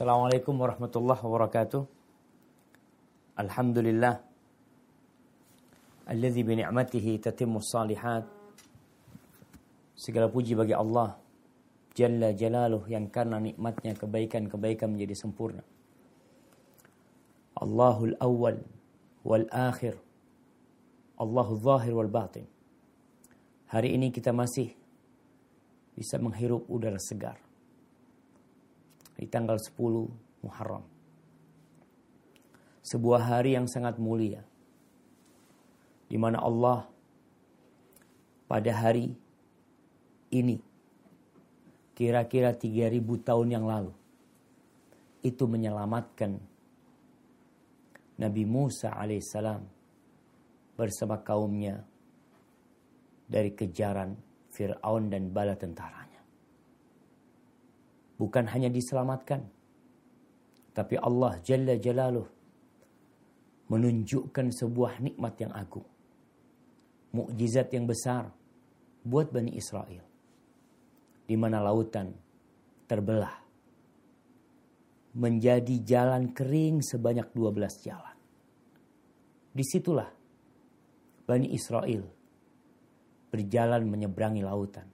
Assalamualaikum warahmatullahi wabarakatuh. Alhamdulillah. Alladzi bi ni'matihi tatimmu salihat. Segala puji bagi Allah Jalla Jalaluh yang karena nikmatnya kebaikan-kebaikan menjadi sempurna. Allahul awal wal akhir. Allahul zahir wal batin. Hari ini kita masih bisa menghirup udara segar. Di tanggal 10 Muharram. Sebuah hari yang sangat mulia. Di mana Allah pada hari ini kira-kira 3000 tahun yang lalu itu menyelamatkan Nabi Musa alaihissalam bersama kaumnya dari kejaran Fir'aun dan bala tentaranya. Bukan hanya diselamatkan, tapi Allah Jalla Jalaluh menunjukkan sebuah nikmat yang agung. Mukjizat yang besar buat Bani Israel. Di mana lautan terbelah menjadi jalan kering sebanyak 12 jalan. Di situlah Bani Israel berjalan menyeberangi lautan.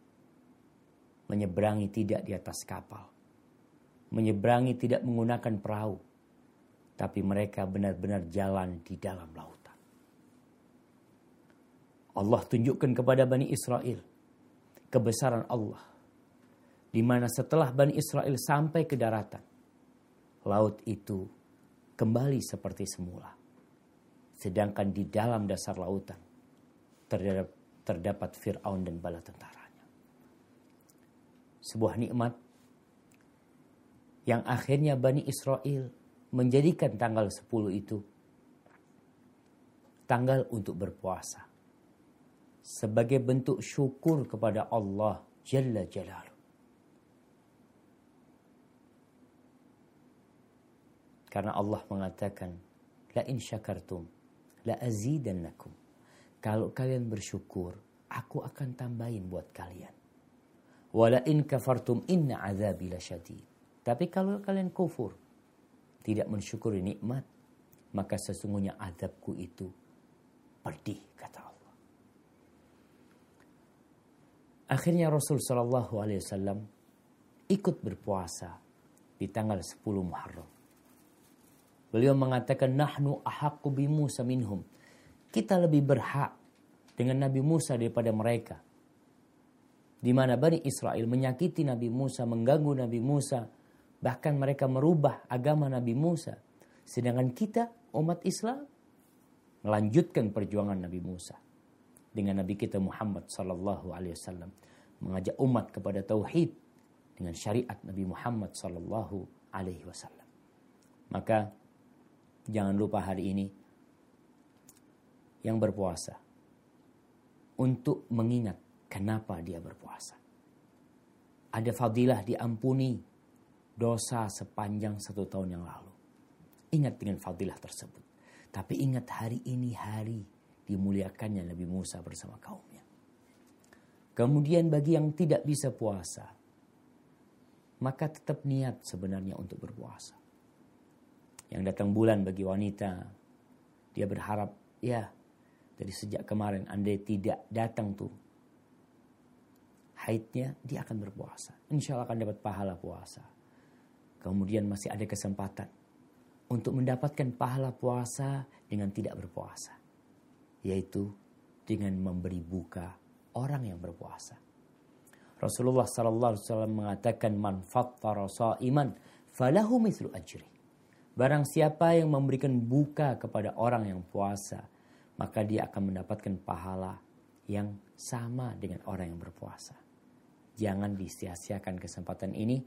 Menyeberangi tidak di atas kapal. Menyeberangi tidak menggunakan perahu. Tapi mereka benar-benar jalan di dalam lautan. Allah tunjukkan kepada Bani Israel kebesaran Allah. Di mana setelah Bani Israel sampai ke daratan, laut itu kembali seperti semula. Sedangkan di dalam dasar lautan terdapat, Fir'aun dan bala tentaranya. Sebuah nikmat yang akhirnya Bani Israel menjadikan tanggal 10 itu tanggal untuk berpuasa. Sebagai bentuk syukur kepada Allah Jalla Jalaluh. Karena Allah mengatakan, La in syakartum, la azidannakum. Kalau kalian bersyukur, aku akan tambahin buat kalian. Wala in kafartum inna azabi. Tapi kalau kalian kufur, tidak mensyukuri nikmat, maka sesungguhnya azabku itu pedih, kata Allah. Akhirnya Rasul Shallallahu Alaihi Wasallam ikut berpuasa di tanggal 10 Muharram. Beliau mengatakan nahnu Musa minhum. Kita lebih berhak dengan Nabi Musa daripada mereka. Di mana Bani Israel menyakiti Nabi Musa, mengganggu Nabi Musa, bahkan mereka merubah agama Nabi Musa. Sedangkan kita umat Islam melanjutkan perjuangan Nabi Musa dengan Nabi kita Muhammad sallallahu alaihi wasallam mengajak umat kepada tauhid dengan syariat Nabi Muhammad sallallahu alaihi wasallam. Maka jangan lupa hari ini yang berpuasa untuk mengingat kenapa dia berpuasa. Ada fadilah diampuni dosa sepanjang satu tahun yang lalu. Ingat dengan fadilah tersebut. Tapi ingat hari ini hari dimuliakannya Nabi Musa bersama kaumnya. Kemudian bagi yang tidak bisa puasa, maka tetap niat sebenarnya untuk berpuasa. Yang datang bulan bagi wanita, dia berharap, ya dari sejak kemarin andai tidak datang tuh haidnya, dia akan berpuasa. Insya Allah akan dapat pahala puasa. Kemudian masih ada kesempatan untuk mendapatkan pahala puasa dengan tidak berpuasa. Yaitu dengan memberi buka orang yang berpuasa. Rasulullah sallallahu alaihi wasallam mengatakan man fattara iman falahu mithlu ajri. Barang siapa yang memberikan buka kepada orang yang puasa, maka dia akan mendapatkan pahala yang sama dengan orang yang berpuasa. Jangan disia-siakan kesempatan ini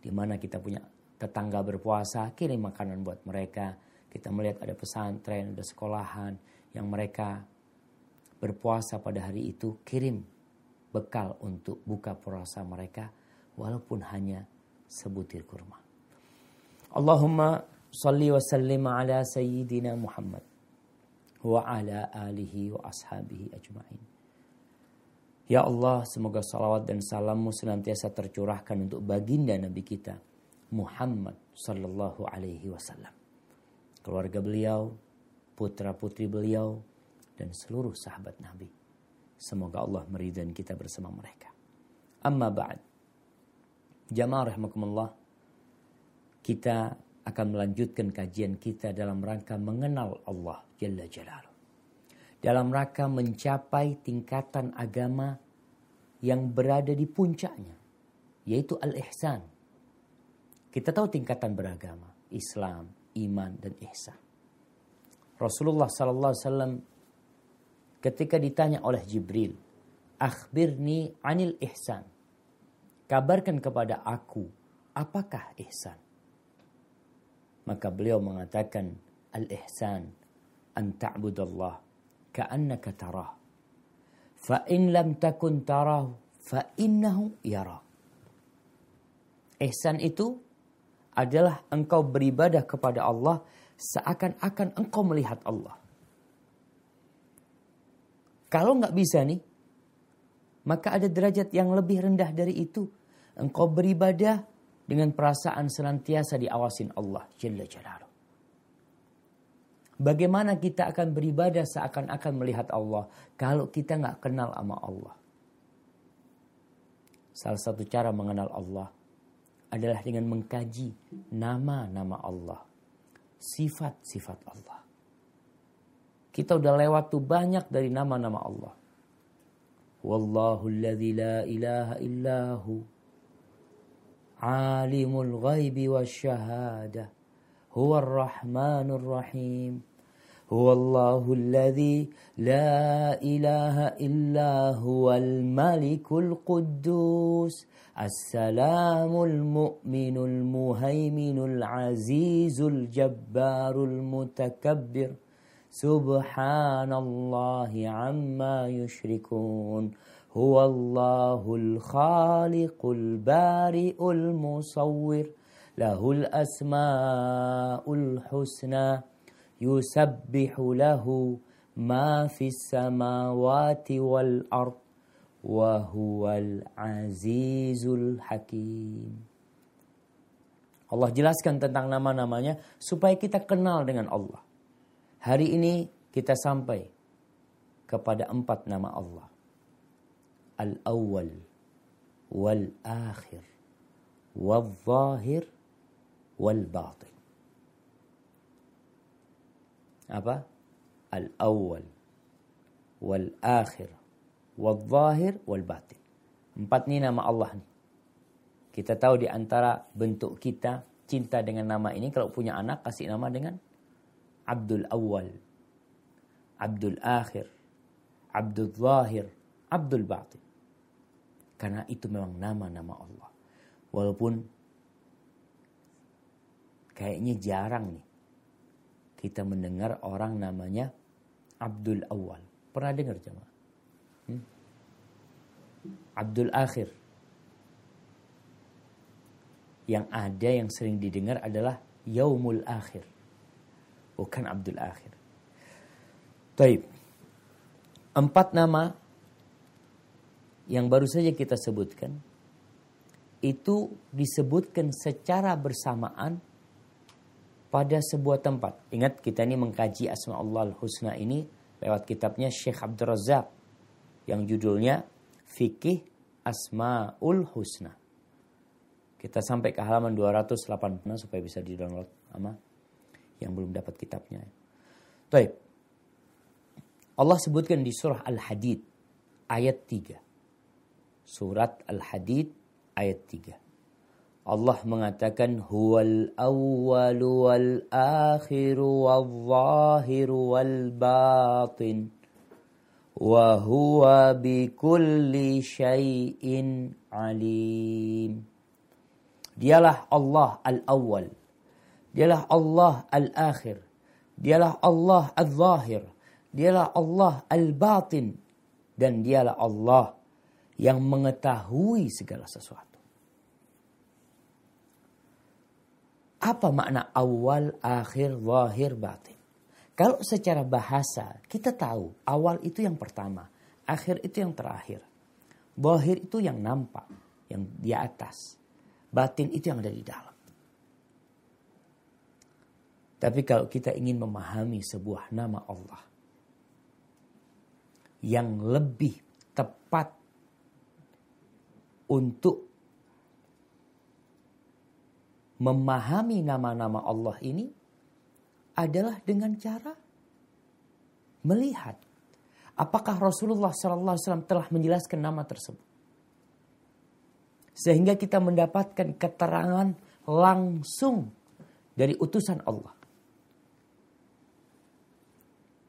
di mana kita punya tetangga berpuasa, kirim makanan buat mereka. Kita melihat ada pesantren, ada sekolahan yang mereka berpuasa pada hari itu, kirim bekal untuk buka puasa mereka walaupun hanya sebutir kurma. Allahumma salli wa sallim ala sayyidina Muhammad wa ala alihi wa ashabihi ajma'in. Ya Allah, semoga salawat dan salammu senantiasa tercurahkan untuk baginda Nabi kita, Muhammad sallallahu alaihi wasallam. Keluarga beliau, putra-putri beliau dan seluruh sahabat Nabi. Semoga Allah meridhai kita bersama mereka. Amma ba'd. Jamaah rahimakumullah. Kita akan melanjutkan kajian kita dalam rangka mengenal Allah Jalla Jalaluh. Dalam rangka mencapai tingkatan agama yang berada di puncaknya, yaitu al-ihsan. Kita tahu tingkatan beragama, Islam, iman, dan ihsan. Rasulullah sallallahu alaihi wasallam ketika ditanya oleh Jibril, "Akhbirni anil ihsan." Kabarkan kepada aku, apakah ihsan? Maka beliau mengatakan, "Al-ihsan an ta'budallah ka'annaka tarah. Fa in lam takun tarah, fa innahu yara." Ihsan itu adalah engkau beribadah kepada Allah seakan-akan engkau melihat Allah. Kalau nggak bisa nih, maka ada derajat yang lebih rendah dari itu. Engkau beribadah dengan perasaan senantiasa diawasin Allah Jalla Jalaluh. Bagaimana kita akan beribadah seakan-akan melihat Allah kalau kita nggak kenal sama Allah? Salah satu cara mengenal Allah adalah dengan mengkaji nama-nama Allah, sifat-sifat Allah. Kita udah lewat tuh banyak dari nama-nama Allah. Wallahu alladzi la ilaha illahu alimul ghaibi wasyahadah huwa rahmanur rahim huwallahu alladzi la ilaha illa huwal malikul quddus السلام المؤمن المهيمن العزيز الجبار المتكبر. سبحان الله عما يشركون. هو الله الخالق البارئ المصور. له الأسماء الحسنى. يسبح له ما في السماوات والأرض. wa huwal azizul hakim. Allah jelaskan tentang nama-namanya supaya kita kenal dengan Allah. Hari ini kita sampai kepada empat nama Allah. Al-awwal wal akhir wal zahir wal batin. Apa? Al-awwal wal akhir wal zahir wal batin empat ini nama Allah nih kita tahu di antara bentuk kita cinta dengan nama ini kalau punya anak kasih nama dengan Abdul Awal Abdul Akhir Abdul Zahir Abdul Batin karena itu memang nama-nama Allah. Walaupun kayaknya jarang nih kita mendengar orang namanya Abdul Awal. Pernah dengar jemaah? Abdul Akhir. Yang ada yang sering didengar adalah Yaumul Akhir. Bukan Abdul Akhir. Taib. Empat nama yang baru saja kita sebutkan itu disebutkan secara bersamaan pada sebuah tempat. Ingat kita ini mengkaji Asma Allah Al-Husna ini lewat kitabnya Syekh Abdul Razak yang judulnya Fikih Asmaul Husna. Kita sampai ke halaman 280 supaya bisa di-download sama yang belum dapat kitabnya. Baik. Allah sebutkan di surah Al-Hadid ayat 3. Surat Al-Hadid ayat 3. Allah mengatakan huwal awwal wal akhir wal zahir wal batin wa huwa bi kulli syai'in alim. Dialah Allah al-awwal. Dialah Allah al-akhir. Dialah Allah al-zahir. Dialah Allah al-batin. Dan dialah Allah yang mengetahui segala sesuatu. Apa makna awal, akhir, zahir, batin? Kalau secara bahasa kita tahu awal itu yang pertama, akhir itu yang terakhir. Zahir itu yang nampak, yang di atas. Batin itu yang ada di dalam. Tapi kalau kita ingin memahami sebuah nama Allah yang lebih tepat untuk memahami nama-nama Allah ini adalah dengan cara melihat apakah Rasulullah SAW telah menjelaskan nama tersebut. Sehingga kita mendapatkan keterangan langsung dari utusan Allah.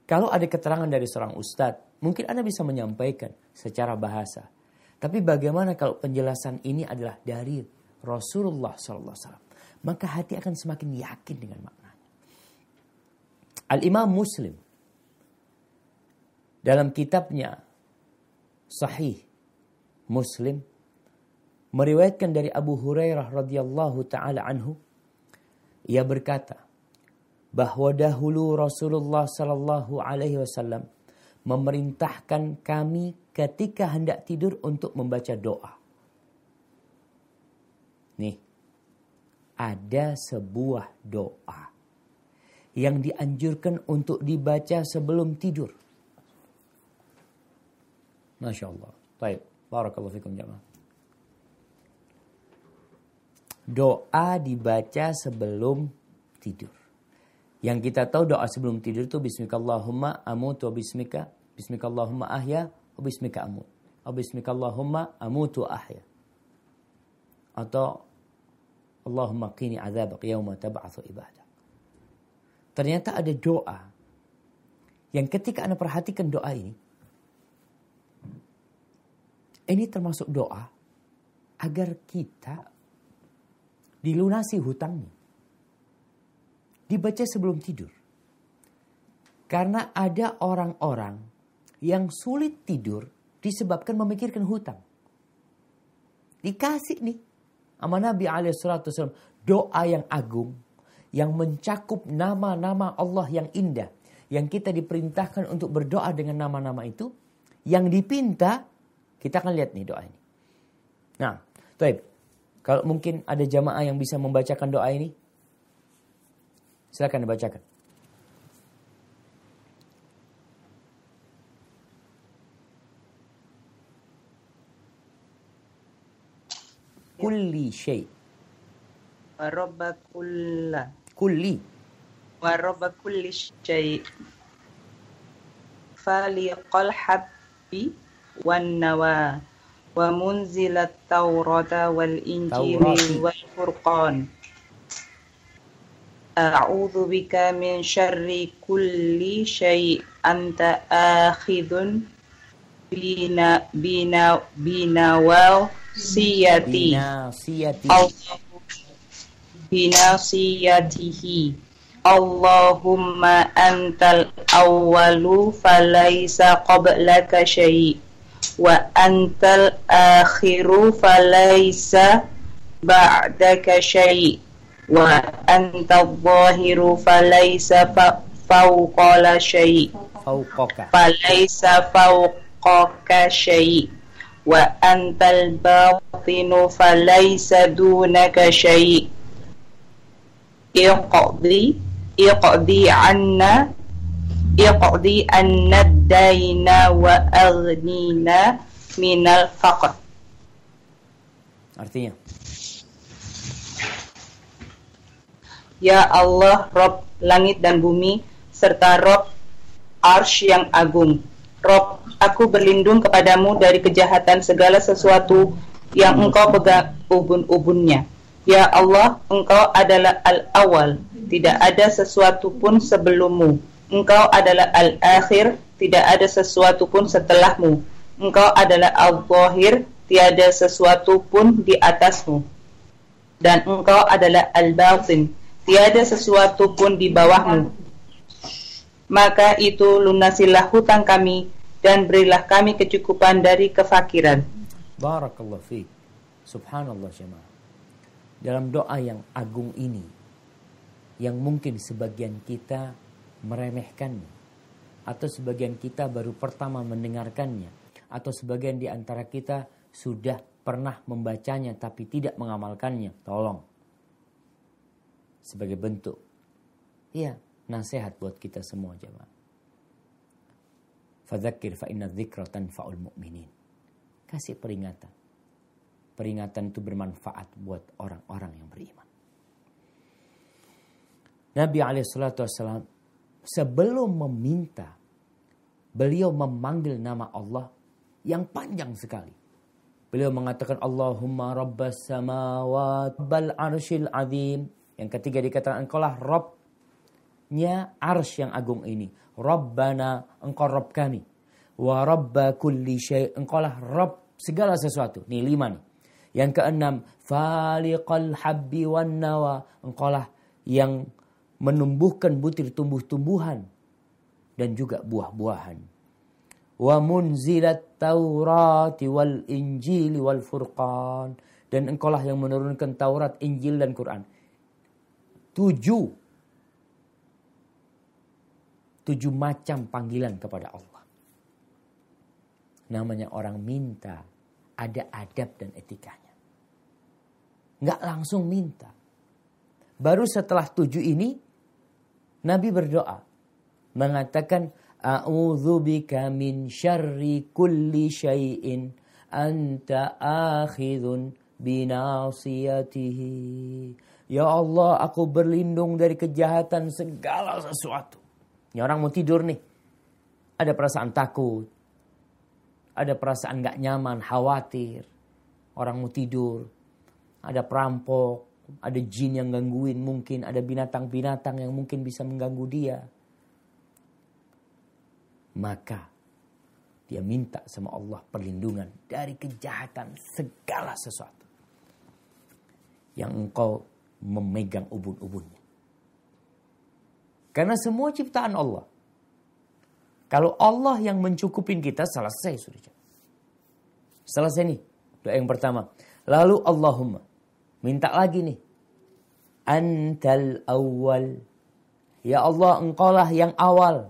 Kalau ada keterangan dari seorang ustadz, mungkin Anda bisa menyampaikan secara bahasa. Tapi bagaimana kalau penjelasan ini adalah dari Rasulullah SAW? Maka hati akan semakin yakin dengan maknanya. Al-Imam Muslim dalam kitabnya Sahih Muslim meriwayatkan dari Abu Hurairah radhiyallahu taala anhu ia berkata bahwa dahulu Rasulullah sallallahu alaihi wasallam memerintahkan kami ketika hendak tidur untuk membaca doa. Nih, ada sebuah doa yang dianjurkan untuk dibaca sebelum tidur. Masya Allah. Baik, barakallahu fikum jamaah doa dibaca sebelum tidur. Yang kita tahu doa sebelum tidur itu bismikallahumma amutu bismika, bismikallahumma ahya, bismika amut. Atau bismikallahumma amutu ahya. Atau Allahumma qini azabak yawma tab'athu ibadah. Ternyata ada doa yang ketika Anda perhatikan doa ini, ini termasuk doa agar kita dilunasi hutangnya. Dibaca sebelum tidur. Karena ada orang-orang yang sulit tidur disebabkan memikirkan hutang. Dikasih nih sama Nabi alaihissalam doa yang agung yang mencakup nama-nama Allah yang indah yang kita diperintahkan untuk berdoa dengan nama-nama itu yang dipinta kita akan lihat nih doa ini. Nah, baik. Kalau mungkin ada jamaah yang bisa membacakan doa ini, silakan dibacakan. Kulli syai. Wa rabba kulla. كلي. ورب كل شيء. فالق الحب والنوى ومنزل التوراة والإنجيل والفرقان. أعوذ بك من شر كل شيء. أنت آخذ بنا بنا بنواصيتي. بناصيتي. بناصيته. اللهم أنت الأول فليس قبلك شيء. وأنت الآخر فليس بعدك شيء. وأنت الظاهر فليس فوق شيء. فوقك. فليس فوقك شيء. وأنت الباطن فليس دونك شيء. Iqdi iqdi anna iqdi annadaina wa aghnina minal faqr. Artinya? Ya Allah, Rob langit dan bumi, serta Rob arsh yang agung. Rob, aku berlindung kepadamu dari kejahatan segala sesuatu yang engkau pegang ubun-ubunnya. Ya Allah, engkau adalah al-awal, tidak ada sesuatu pun sebelummu Engkau adalah al-akhir, tidak ada sesuatu pun setelahmu. Engkau adalah al-zahir, tiada sesuatu pun di atasmu. Dan engkau adalah al-batin, tiada sesuatu pun di bawahmu. Maka itu lunasilah hutang kami dan berilah kami kecukupan dari kefakiran. Barakallah fi. Subhanallah jemaah. Dalam doa yang agung ini, yang mungkin sebagian kita meremehkannya atau sebagian kita baru pertama mendengarkannya atau sebagian di antara kita sudah pernah membacanya tapi tidak mengamalkannya tolong sebagai bentuk Iya, nasihat buat kita semua jemaah. Fadzakir fa inna dzikra tanfa'ul mu'minin. Kasih peringatan. Peringatan itu bermanfaat buat orang-orang yang beriman. Nabi SAW sebelum meminta, beliau memanggil nama Allah yang panjang sekali. Beliau mengatakan Allahumma rabbas samawat bal arshil azim. Yang ketiga dikatakan engkaulah Robnya arsh yang agung ini. Rabbana engkau Rob kami. Wa rabba kulli syai engkaulah Rob segala sesuatu. Nih lima nih. Yang keenam, faliqal habbi wan nawa. Engkaulah yang menumbuhkan butir tumbuh-tumbuhan dan juga buah-buahan. Wa munzilat Taurat wal Injil wal Furqan dan engkaulah yang menurunkan Taurat, Injil dan Quran. Tujuh tujuh macam panggilan kepada Allah. Namanya orang minta, ada adab dan etikanya nggak langsung minta. Baru setelah tujuh ini, Nabi berdoa. Mengatakan, A'udzubika min syarri kulli syai'in anta akhidun binasiyatihi. Ya Allah, aku berlindung dari kejahatan segala sesuatu. Ini orang mau tidur nih. Ada perasaan takut. Ada perasaan gak nyaman, khawatir. Orang mau tidur ada perampok, ada jin yang gangguin mungkin, ada binatang-binatang yang mungkin bisa mengganggu dia. Maka dia minta sama Allah perlindungan dari kejahatan segala sesuatu. Yang engkau memegang ubun-ubunnya. Karena semua ciptaan Allah. Kalau Allah yang mencukupin kita, selesai sudah. Selesai nih. Doa yang pertama. Lalu Allahumma Minta lagi nih. Antal awal. Ya Allah engkaulah yang awal.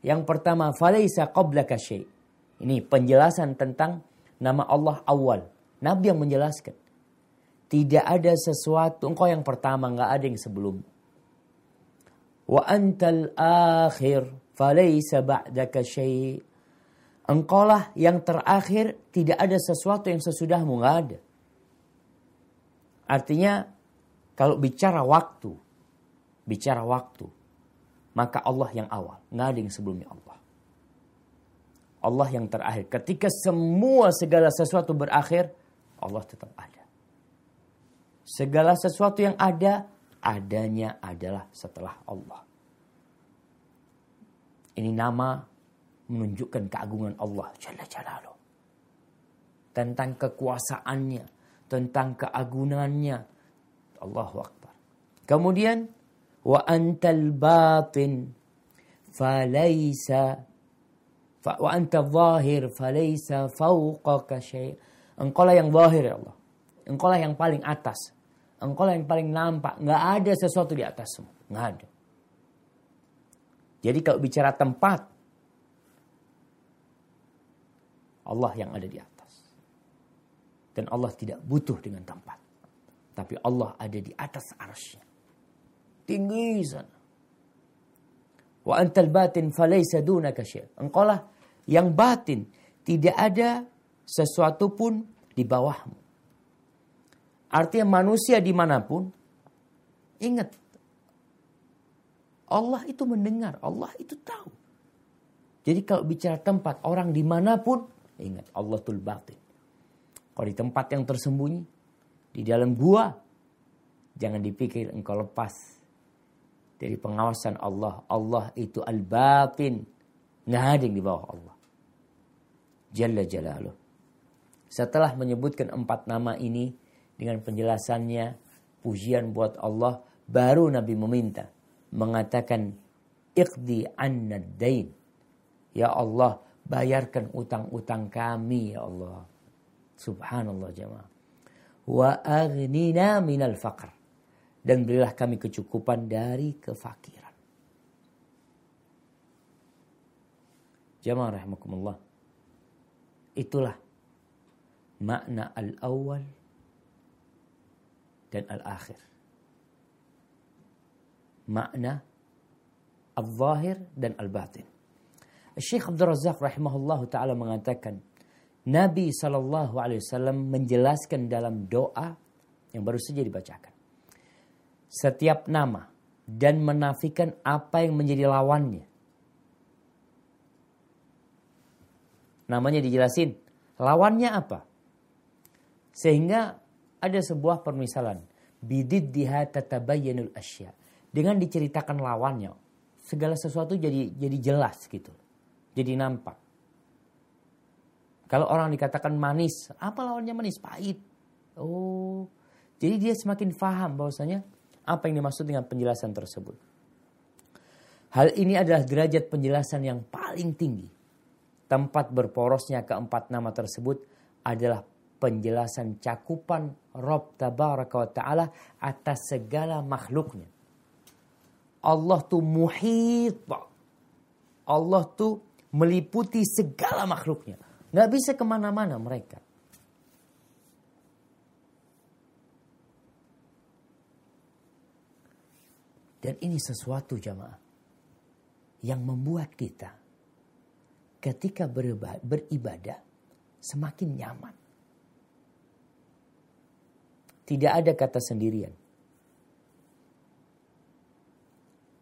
Yang pertama, falaisa qablaka syai. Ini penjelasan tentang nama Allah awal. Nabi yang menjelaskan. Tidak ada sesuatu, engkau yang pertama, nggak ada yang sebelum. Wa antal akhir, falaisa ba'daka syai. Engkaulah yang terakhir, tidak ada sesuatu yang sesudahmu, nggak ada. Artinya kalau bicara waktu, bicara waktu, maka Allah yang awal, nggak ada yang sebelumnya Allah. Allah yang terakhir. Ketika semua segala sesuatu berakhir, Allah tetap ada. Segala sesuatu yang ada, adanya adalah setelah Allah. Ini nama menunjukkan keagungan Allah Jalla Jalaluh. Tentang kekuasaannya, tentang keagungannya. Allahu Akbar. Kemudian wa antal batin falaysa fa, wa anta zahir falaysa fawqaka syai. Engkau lah yang zahir ya Allah. Engkau lah yang paling atas. Engkau lah yang paling nampak. Nggak ada sesuatu di atasmu. Nggak ada. Jadi kalau bicara tempat, Allah yang ada di atas. Dan Allah tidak butuh dengan tempat. Tapi Allah ada di atas arsy. Tinggi sana. Wa antal batin falaysa dunaka. Engkau lah yang batin. Tidak ada sesuatu pun di bawahmu. Artinya manusia di mana pun. Ingat. Allah itu mendengar. Allah itu tahu. Jadi kalau bicara tempat orang di mana pun. Ingat Allah tul batin. Kalau di tempat yang tersembunyi, di dalam gua, jangan dipikir engkau lepas dari pengawasan Allah. Allah itu al-batin. Nggak ada yang di bawah Allah. Jalla Jalaluh. Setelah menyebutkan empat nama ini dengan penjelasannya, pujian buat Allah, baru Nabi meminta. Mengatakan, Iqdi anna dain. Ya Allah, bayarkan utang-utang kami ya Allah. Subhanallah jemaah. Wa aghnina minal faqr. Dan berilah kami kecukupan dari kefakiran. Jemaah rahimakumullah. Itulah makna al-awwal dan al-akhir. Makna al-zahir dan al-batin. Syekh Abdul Razak rahimahullah taala mengatakan Nabi Wasallam menjelaskan dalam doa yang baru saja dibacakan. Setiap nama dan menafikan apa yang menjadi lawannya. Namanya dijelasin. Lawannya apa? Sehingga ada sebuah permisalan. Bididdiha tatabayyanul asya. Dengan diceritakan lawannya. Segala sesuatu jadi jadi jelas gitu. Jadi nampak. Kalau orang dikatakan manis, apa lawannya manis? Pahit. Oh, jadi dia semakin faham bahwasanya apa yang dimaksud dengan penjelasan tersebut. Hal ini adalah derajat penjelasan yang paling tinggi. Tempat berporosnya keempat nama tersebut adalah penjelasan cakupan Rob Tabaraka wa Ta'ala atas segala makhluknya. Allah tuh muhit. Allah tuh meliputi segala makhluknya. Nggak bisa ke mana-mana mereka. Dan ini sesuatu jamaah yang membuat kita ketika beribadah semakin nyaman. Tidak ada kata sendirian.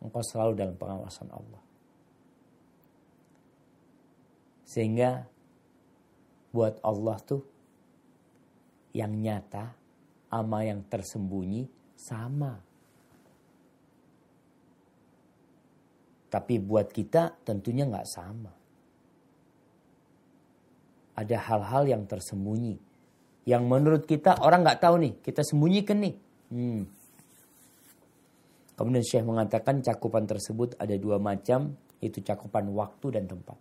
Engkau selalu dalam pengawasan Allah. Sehingga buat Allah tuh yang nyata sama yang tersembunyi sama. Tapi buat kita tentunya nggak sama. Ada hal-hal yang tersembunyi. Yang menurut kita orang nggak tahu nih. Kita sembunyikan nih. Hmm. Kemudian Syekh mengatakan cakupan tersebut ada dua macam. Itu cakupan waktu dan tempat.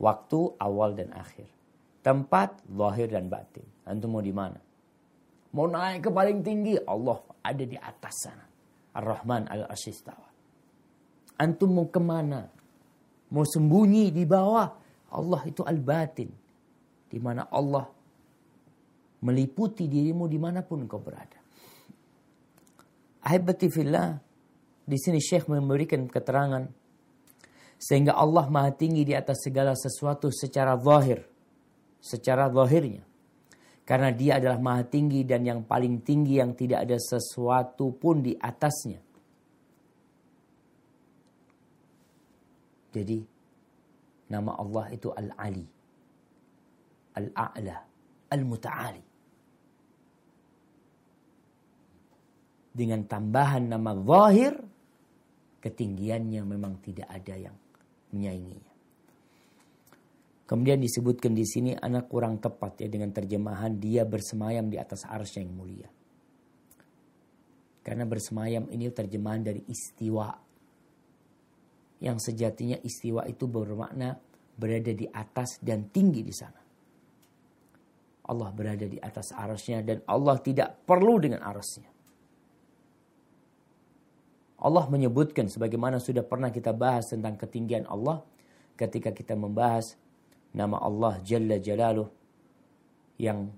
Waktu awal dan akhir. Tempat, lahir dan batin. Antum mau di mana? Mau naik ke paling tinggi, Allah ada di atas sana. Ar-Rahman al-Ashistawa. Antum mau ke mana? Mau sembunyi di bawah? Allah itu al-batin. Di mana Allah meliputi dirimu di mana pun kau berada. Ahibati fillah, di sini Syekh memberikan keterangan sehingga Allah maha tinggi di atas segala sesuatu secara zahir secara zahirnya. Karena dia adalah maha tinggi dan yang paling tinggi yang tidak ada sesuatu pun di atasnya. Jadi nama Allah itu Al-Ali. Al-A'la. Al-Muta'ali. Dengan tambahan nama zahir, ketinggiannya memang tidak ada yang menyainginya. Kemudian disebutkan di sini anak kurang tepat ya dengan terjemahan dia bersemayam di atas arsy yang mulia. Karena bersemayam ini terjemahan dari istiwa. Yang sejatinya istiwa itu bermakna berada di atas dan tinggi di sana. Allah berada di atas arasnya dan Allah tidak perlu dengan arasnya. Allah menyebutkan sebagaimana sudah pernah kita bahas tentang ketinggian Allah ketika kita membahas nama Allah Jalla Jalaluh yang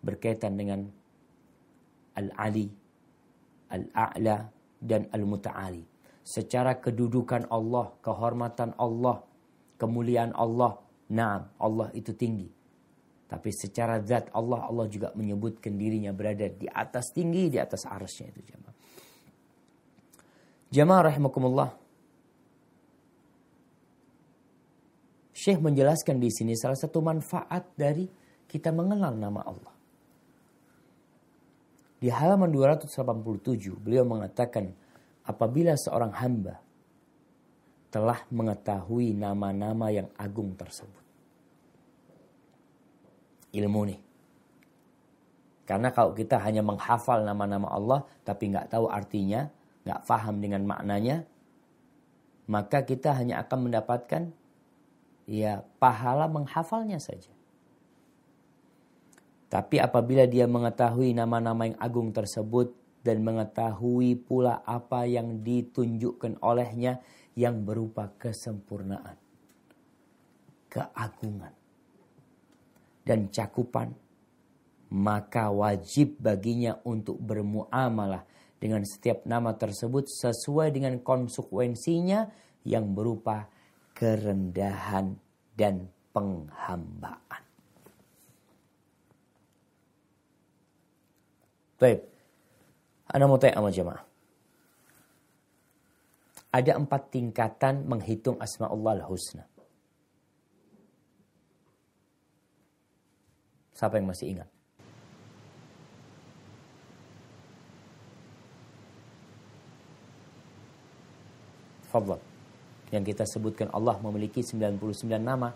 berkaitan dengan Al-Ali, Al-A'la, dan Al-Muta'ali. Secara kedudukan Allah, kehormatan Allah, kemuliaan Allah, nah Allah itu tinggi. Tapi secara zat Allah, Allah juga menyebutkan dirinya berada di atas tinggi, di atas arasnya itu jemaah. Jemaah rahimakumullah. Syekh menjelaskan di sini salah satu manfaat dari kita mengenal nama Allah. Di halaman 287 beliau mengatakan apabila seorang hamba telah mengetahui nama-nama yang agung tersebut. Ilmu nih. Karena kalau kita hanya menghafal nama-nama Allah tapi nggak tahu artinya, nggak paham dengan maknanya, maka kita hanya akan mendapatkan ya pahala menghafalnya saja. Tapi apabila dia mengetahui nama-nama yang agung tersebut dan mengetahui pula apa yang ditunjukkan olehnya yang berupa kesempurnaan, keagungan, dan cakupan, maka wajib baginya untuk bermuamalah dengan setiap nama tersebut sesuai dengan konsekuensinya yang berupa kerendahan dan penghambaan. Baik. Anda mau tanya sama jemaah. Ada empat tingkatan menghitung asma Allah al-husna. Siapa yang masih ingat? Fadl. Yang kita sebutkan Allah memiliki 99 nama.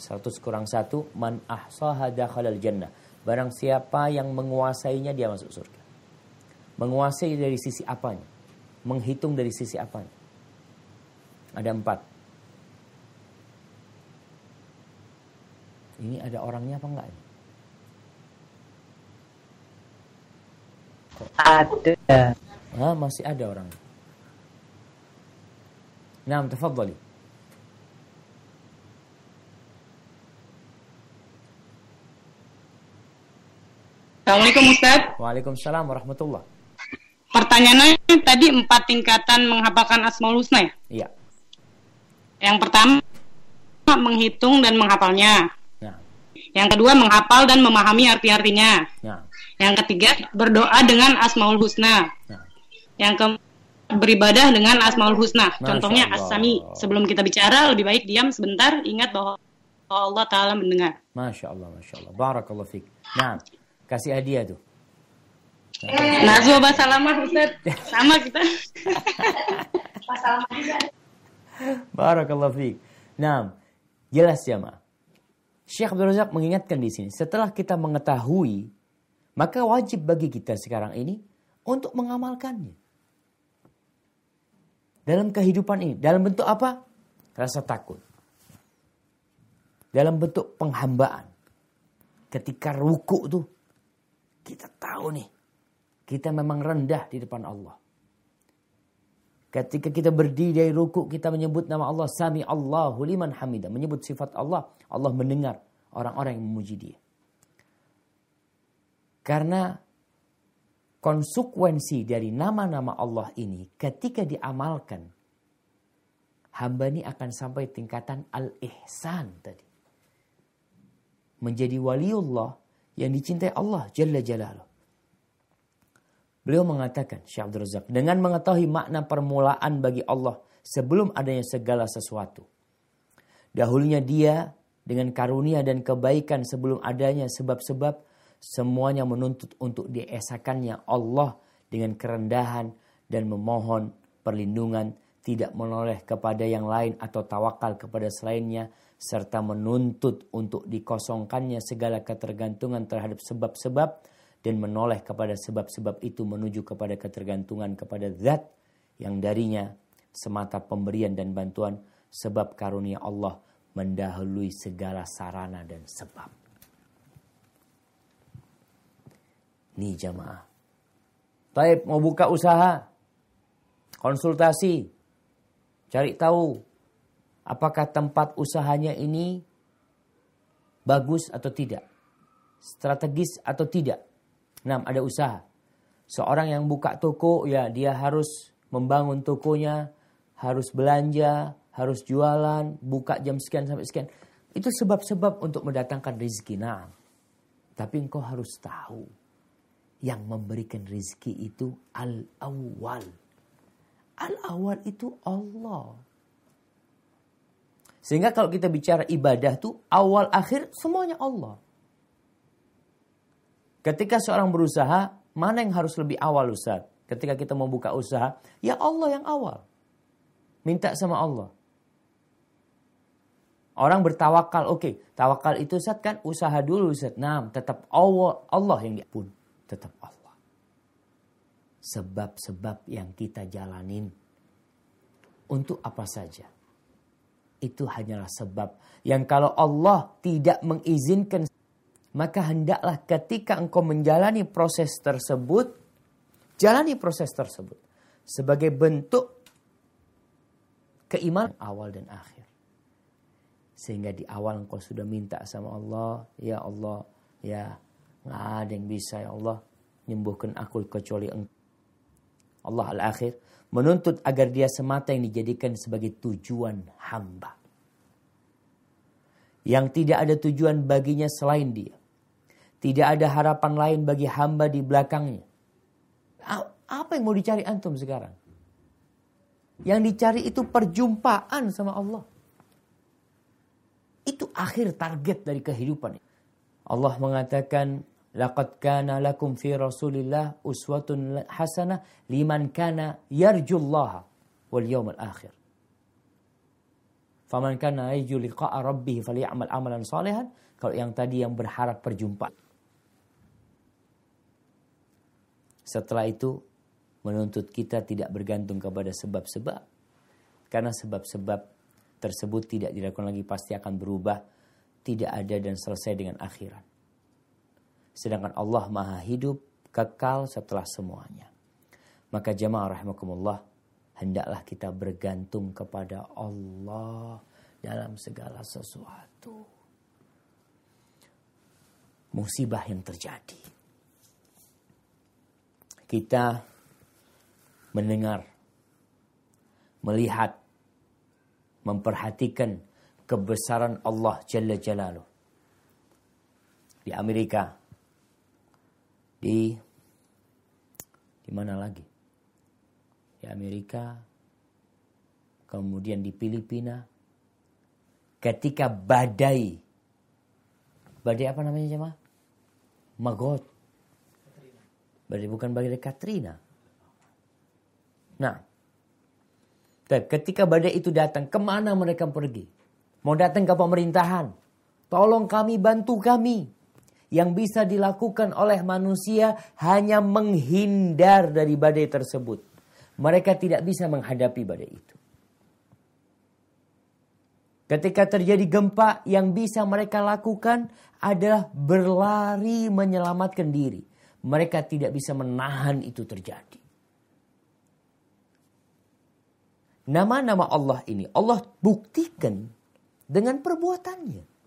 100 kurang 1. Man ahsaha dakhalal jannah. Barang siapa yang menguasainya dia masuk surga. Menguasai dari sisi apanya? Menghitung dari sisi apanya? Ada empat. Ini ada orangnya apa enggak? Ini? Ada. Ah, masih ada orang. Nah, tafadhali. Assalamualaikum Ustaz. Waalaikumsalam warahmatullah. Pertanyaannya tadi empat tingkatan menghafalkan Asmaul Husna ya? Iya. Yang pertama menghitung dan menghafalnya. Nah, Yang kedua menghafal dan memahami arti-artinya. nah, Yang ketiga berdoa dengan Asmaul Husna. nah. Yang keempat beribadah dengan Asmaul Husna. Masya Contohnya Allah. As-Sami. Sebelum kita bicara lebih baik diam sebentar ingat bahwa Allah Ta'ala mendengar. Masya Allah, Masya Allah. Barakallah fiqh. Nah, kasih hadiah tuh. Nazwa Basalamah Ustaz. Sama kita. Barakallah fiqh. Nah, jelas ya, Ma. Syekh Abdul Razak mengingatkan di sini, setelah kita mengetahui, maka wajib bagi kita sekarang ini untuk mengamalkannya. Dalam kehidupan ini, dalam bentuk apa? Rasa takut. Dalam bentuk penghambaan. Ketika ruku tuh, kita tahu nih, kita memang rendah di depan Allah. Ketika kita berdiri dari ruku, kita menyebut nama Allah. Sami Allahu liman hamidah. Menyebut sifat Allah. Allah mendengar orang-orang yang memuji dia. Karena konsekuensi dari nama-nama Allah ini ketika diamalkan, hamba ini akan sampai tingkatan al-ihsan tadi. Menjadi waliullah yang dicintai Allah Jalla Jalaluh. Beliau mengatakan, Syekh Abdul Razak, dengan mengetahui makna permulaan bagi Allah sebelum adanya segala sesuatu. Dahulunya dia dengan karunia dan kebaikan sebelum adanya sebab-sebab semuanya menuntut untuk diesakannya Allah dengan kerendahan dan memohon perlindungan tidak menoleh kepada yang lain atau tawakal kepada selainnya serta menuntut untuk dikosongkannya segala ketergantungan terhadap sebab-sebab dan menoleh kepada sebab-sebab itu menuju kepada ketergantungan kepada zat yang darinya semata pemberian dan bantuan sebab karunia Allah mendahului segala sarana dan sebab. Nih jamaah. Taib mau buka usaha. Konsultasi. Cari tahu. Apakah tempat usahanya ini bagus atau tidak. Strategis atau tidak. Nah, ada usaha. Seorang yang buka toko, ya dia harus membangun tokonya, harus belanja, harus jualan, buka jam sekian sampai sekian. Itu sebab-sebab untuk mendatangkan rezeki. Nah, tapi engkau harus tahu yang memberikan rezeki itu al-awwal. Al-awwal itu Allah. Sehingga kalau kita bicara ibadah tuh awal akhir semuanya Allah. Ketika seorang berusaha, mana yang harus lebih awal Ustaz? Ketika kita mau buka usaha, ya Allah yang awal. Minta sama Allah. Orang bertawakal, oke, tawakal itu Ustaz kan usaha dulu Ustaz. Nah, tetap Allah, Allah yang pun tetap Allah. Sebab-sebab yang kita jalanin untuk apa saja. Itu hanyalah sebab yang kalau Allah tidak mengizinkan maka hendaklah ketika engkau menjalani proses tersebut, jalani proses tersebut sebagai bentuk keimanan awal dan akhir. Sehingga di awal engkau sudah minta sama Allah, ya Allah, ya nggak ada yang bisa ya Allah nyembuhkan aku kecuali engkau. Allah al-akhir menuntut agar dia semata yang dijadikan sebagai tujuan hamba. Yang tidak ada tujuan baginya selain dia. Tidak ada harapan lain bagi hamba di belakangnya. Apa yang mau dicari antum sekarang? Yang dicari itu perjumpaan sama Allah. Itu akhir target dari kehidupan. Allah mengatakan Laqad kana lakum fi Rasulillah uswatun hasanah liman kana yarjullaha wal yawmal akhir. Faman kana yarju liqa'a rabbih falyamal amalan salihan. Kalau yang tadi yang berharap perjumpaan. Setelah itu menuntut kita tidak bergantung kepada sebab-sebab. Karena sebab-sebab tersebut tidak dilakukan lagi pasti akan berubah. Tidak ada dan selesai dengan akhirat. Sedangkan Allah maha hidup, kekal setelah semuanya. Maka jemaah rahimakumullah, hendaklah kita bergantung kepada Allah dalam segala sesuatu. Musibah yang terjadi. Kita mendengar, melihat, memperhatikan kebesaran Allah Jalla Jalaluh. Di Amerika di di mana lagi? Di Amerika, kemudian di Filipina. Ketika badai, badai apa namanya jemaah? Magot. Badai bukan badai Katrina. Nah, ketika badai itu datang, ke mana mereka pergi? Mau datang ke pemerintahan. Tolong kami, bantu kami. Yang bisa dilakukan oleh manusia hanya menghindar dari badai tersebut. Mereka tidak bisa menghadapi badai itu. Ketika terjadi gempa, yang bisa mereka lakukan adalah berlari menyelamatkan diri. Mereka tidak bisa menahan itu terjadi. Nama-nama Allah ini Allah buktikan dengan perbuatannya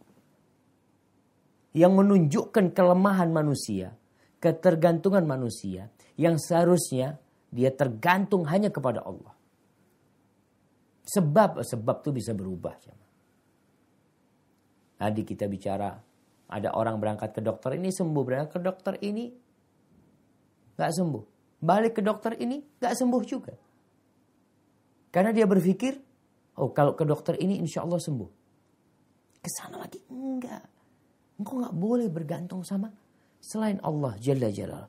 yang menunjukkan kelemahan manusia, ketergantungan manusia yang seharusnya dia tergantung hanya kepada Allah. Sebab sebab itu bisa berubah. Tadi kita bicara ada orang berangkat ke dokter ini sembuh, berangkat ke dokter ini nggak sembuh, balik ke dokter ini nggak sembuh juga. Karena dia berpikir, oh kalau ke dokter ini insya Allah sembuh. Ke sana lagi enggak. Engkau nggak boleh bergantung sama selain Allah Jalla Jalal.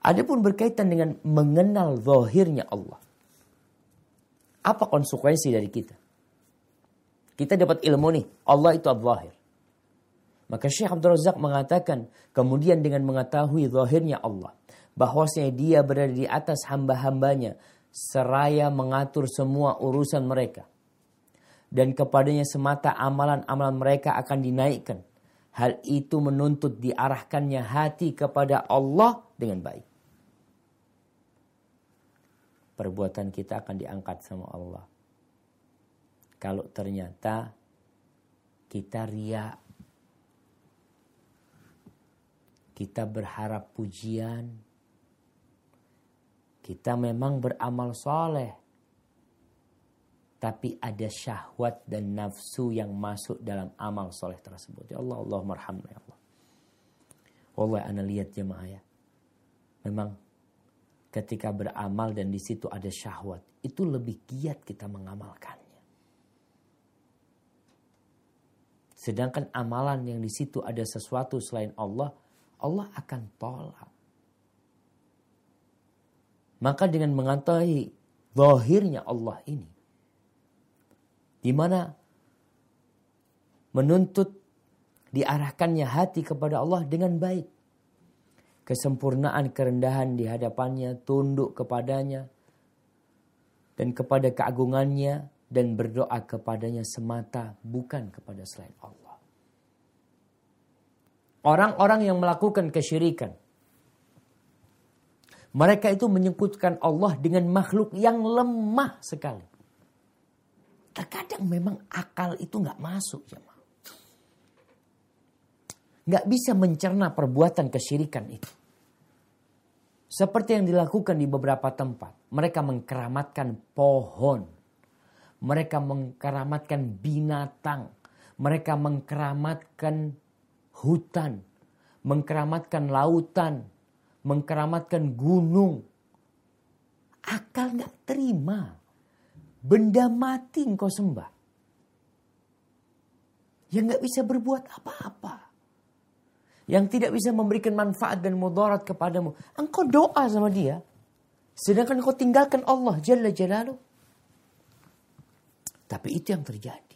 Adapun berkaitan dengan mengenal zahirnya Allah. Apa konsekuensi dari kita? Kita dapat ilmu nih, Allah itu al-zahir. Maka Syekh Abdul Razak mengatakan, kemudian dengan mengetahui zahirnya Allah, bahwasanya dia berada di atas hamba-hambanya, seraya mengatur semua urusan mereka. Dan kepadanya semata amalan-amalan mereka akan dinaikkan Hal itu menuntut diarahkannya hati kepada Allah dengan baik. Perbuatan kita akan diangkat sama Allah. Kalau ternyata kita ria, kita berharap pujian, kita memang beramal soleh, tapi ada syahwat dan nafsu yang masuk dalam amal soleh tersebut. Ya Allah, Allah marhamna ya Allah. Wallahi ana lihat jemaah ya. Memang ketika beramal dan di situ ada syahwat, itu lebih giat kita mengamalkannya. Sedangkan amalan yang di situ ada sesuatu selain Allah, Allah akan tolak. Maka dengan mengetahui zahirnya Allah ini, di mana menuntut diarahkannya hati kepada Allah dengan baik. Kesempurnaan kerendahan di hadapannya, tunduk kepadanya, dan kepada keagungannya, dan berdoa kepadanya semata, bukan kepada selain Allah. Orang-orang yang melakukan kesyirikan, mereka itu menyebutkan Allah dengan makhluk yang lemah sekali. Terkadang memang akal itu nggak masuk ya. Nggak bisa mencerna perbuatan kesyirikan itu. Seperti yang dilakukan di beberapa tempat. Mereka mengkeramatkan pohon. Mereka mengkeramatkan binatang. Mereka mengkeramatkan hutan. Mengkeramatkan lautan. Mengkeramatkan gunung. Akal nggak terima. Benda mati engkau sembah. Yang nggak bisa berbuat apa-apa yang tidak bisa memberikan manfaat dan mudarat kepadamu. Engkau doa sama dia. Sedangkan engkau tinggalkan Allah Jalla Jalaluh. Tapi itu yang terjadi.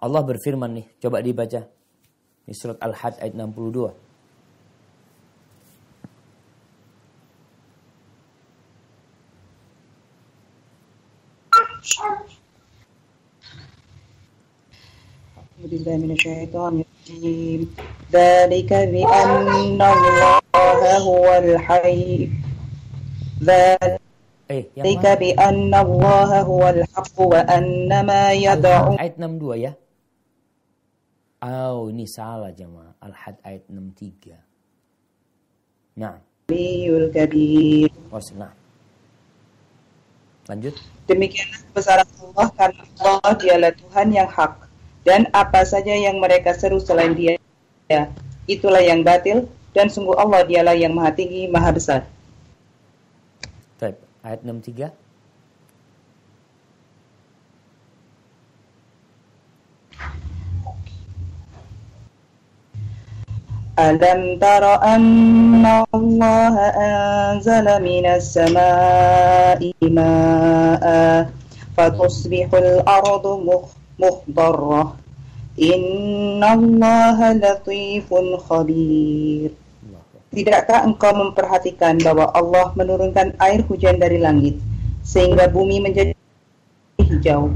Allah berfirman nih, coba dibaca. Di surat Al-Had ayat 62. بالله من الشيطان الرجيم ذلك بأن الله هو الحي ذلك mana? بأن الله هو الحق وأن ما يدعون Ayat 62 ya. Oh, ini salah jemaah. Al-Had ayat 63. Nah, العلي الكبير nah. Lanjut. Demikianlah kebesaran Allah karena Allah dialah Tuhan yang hak dan apa saja yang mereka seru selain dia itulah yang batil dan sungguh Allah dialah yang maha tinggi maha besar. Baik, ayat 63. ألم تر أن الله أنزل من السماء ماء فتصبح الأرض مخ- مخضرة إن الله لطيف خبير Tidakkah engkau memperhatikan bahwa Allah menurunkan air hujan dari langit sehingga bumi menjadi hijau?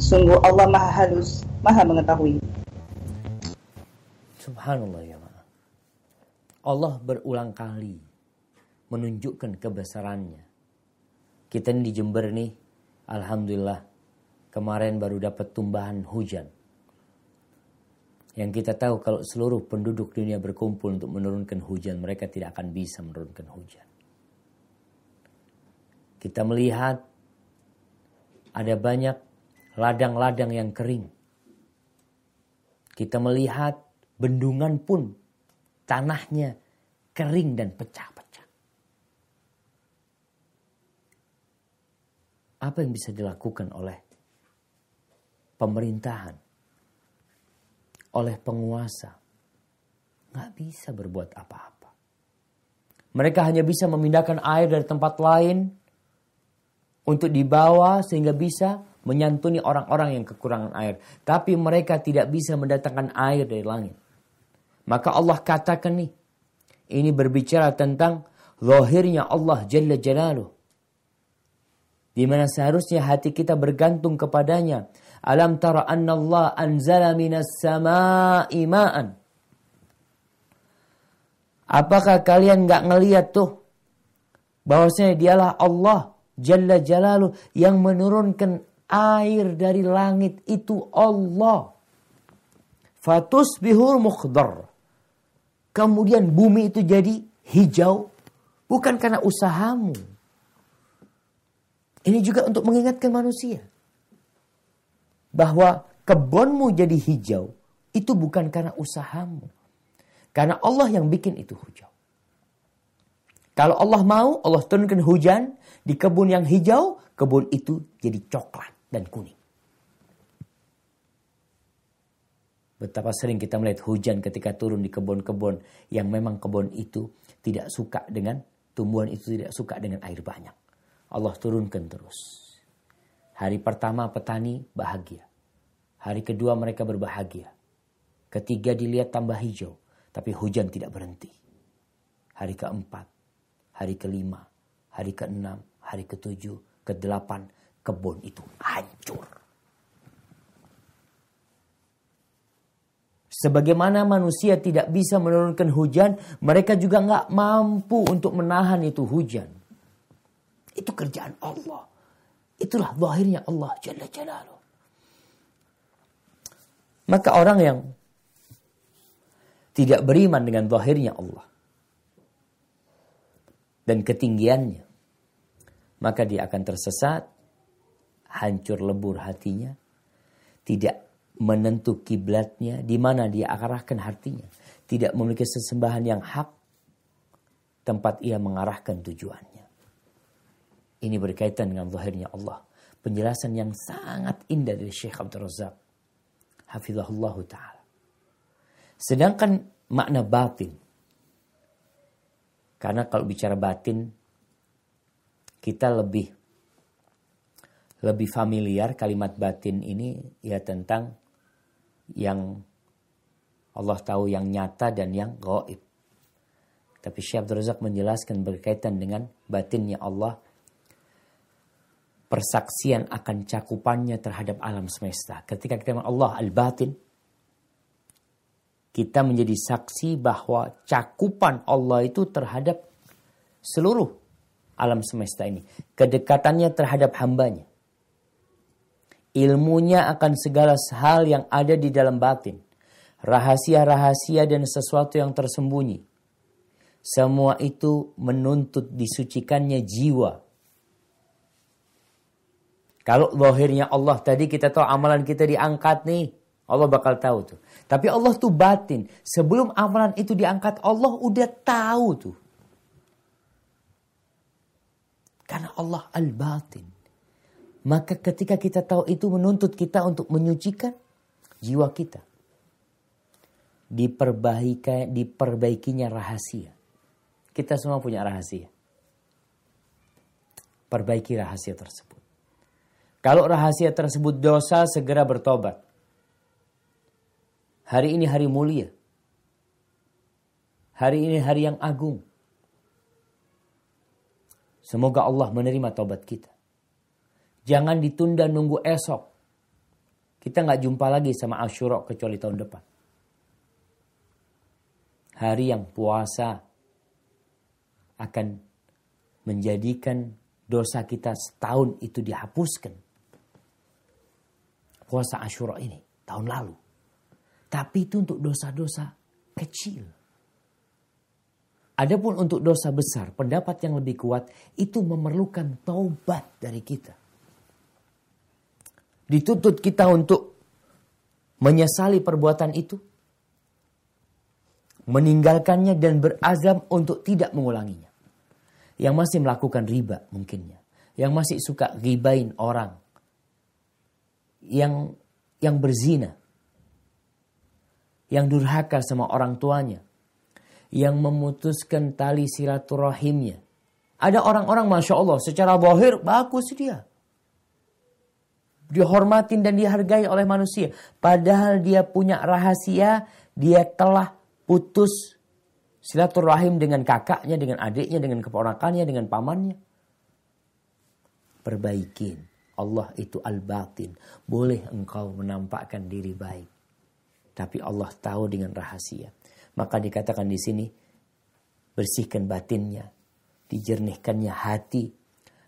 Sungguh Allah maha halus, maha mengetahui. Subhanallah ya maaf. Allah berulang kali menunjukkan kebesarannya. Kita ini di Jember nih, Alhamdulillah kemarin baru dapat tumbahan hujan. Yang kita tahu kalau seluruh penduduk dunia berkumpul untuk menurunkan hujan, mereka tidak akan bisa menurunkan hujan. Kita melihat ada banyak ladang-ladang yang kering. Kita melihat bendungan pun tanahnya kering dan pecah-pecah. Apa yang bisa dilakukan oleh pemerintahan, oleh penguasa? Nggak bisa berbuat apa-apa. Mereka hanya bisa memindahkan air dari tempat lain untuk dibawa sehingga bisa menyantuni orang-orang yang kekurangan air. Tapi mereka tidak bisa mendatangkan air dari langit. Maka Allah katakan nih, ini berbicara tentang lahirnya Allah Jalla Jalaluh. Di mana seharusnya hati kita bergantung kepadanya. Alam tara anna Allah anzala minas sama'i ma'an. Apakah kalian nggak ngeliat tuh bahwasanya dialah Allah Jalla Jalaluh yang menurunkan air dari langit itu Allah. Fatus bihur mukhdar. Kemudian bumi itu jadi hijau. Bukan karena usahamu. Ini juga untuk mengingatkan manusia. Bahwa kebunmu jadi hijau. Itu bukan karena usahamu. Karena Allah yang bikin itu hijau. Kalau Allah mau, Allah turunkan hujan di kebun yang hijau, kebun itu jadi coklat dan kuning. Betapa sering kita melihat hujan ketika turun di kebun-kebun yang memang kebun itu tidak suka dengan tumbuhan itu tidak suka dengan air banyak. Allah turunkan terus. Hari pertama petani bahagia. Hari kedua mereka berbahagia. Ketiga dilihat tambah hijau, tapi hujan tidak berhenti. Hari keempat, hari kelima, hari keenam, hari ketujuh, kedelapan, kebun itu hancur. Sebagaimana manusia tidak bisa menurunkan hujan, mereka juga nggak mampu untuk menahan itu hujan. Itu kerjaan Allah. Itulah zahirnya Allah Jalla Jalaluh. Maka orang yang tidak beriman dengan zahirnya Allah. dan ketinggiannya, maka dia akan tersesat, hancur lebur hatinya, tidak menentu kiblatnya, di mana dia arahkan hatinya, tidak memiliki sesembahan yang hak, tempat ia mengarahkan tujuannya. Ini berkaitan dengan zahirnya Allah. Penjelasan yang sangat indah dari Syekh Abdul Razak. Hafizahullah Ta'ala. Sedangkan makna batin. Karena kalau bicara batin, kita lebih lebih familiar kalimat batin ini ya tentang yang Allah tahu yang nyata dan yang gaib. Tapi Syekh Abdul Razak menjelaskan berkaitan dengan batinnya Allah persaksian akan cakupannya terhadap alam semesta. Ketika kita Allah al-batin, kita menjadi saksi bahwa cakupan Allah itu terhadap seluruh alam semesta ini. Kedekatannya terhadap hambanya. Ilmunya akan segala hal yang ada di dalam batin. Rahasia-rahasia dan sesuatu yang tersembunyi. Semua itu menuntut disucikannya jiwa kalau lahirnya Allah tadi kita tahu amalan kita diangkat nih. Allah bakal tahu tuh. Tapi Allah tuh batin. Sebelum amalan itu diangkat Allah udah tahu tuh. Karena Allah al-batin. Maka ketika kita tahu itu menuntut kita untuk menyucikan jiwa kita. Diperbaiki, diperbaikinya rahasia. Kita semua punya rahasia. Perbaiki rahasia tersebut. Kalau rahasia tersebut dosa, segera bertobat. Hari ini hari mulia. Hari ini hari yang agung. Semoga Allah menerima tobat kita. Jangan ditunda nunggu esok. Kita nggak jumpa lagi sama Ashura kecuali tahun depan. Hari yang puasa akan menjadikan dosa kita setahun itu dihapuskan puasa Ashura ini tahun lalu. Tapi itu untuk dosa-dosa kecil. Adapun untuk dosa besar, pendapat yang lebih kuat itu memerlukan taubat dari kita. Dituntut kita untuk menyesali perbuatan itu, meninggalkannya dan berazam untuk tidak mengulanginya. Yang masih melakukan riba mungkinnya, yang masih suka ribain orang, yang yang berzina, yang durhaka sama orang tuanya, yang memutuskan tali silaturahimnya. Ada orang-orang Masya Allah secara bohir bagus dia. Dihormatin dan dihargai oleh manusia. Padahal dia punya rahasia, dia telah putus silaturahim dengan kakaknya, dengan adiknya, dengan keponakannya, dengan pamannya. Perbaikin Allah itu al-batin. Boleh engkau menampakkan diri baik. Tapi Allah tahu dengan rahasia. Maka dikatakan di sini, bersihkan batinnya, dijernihkannya hati,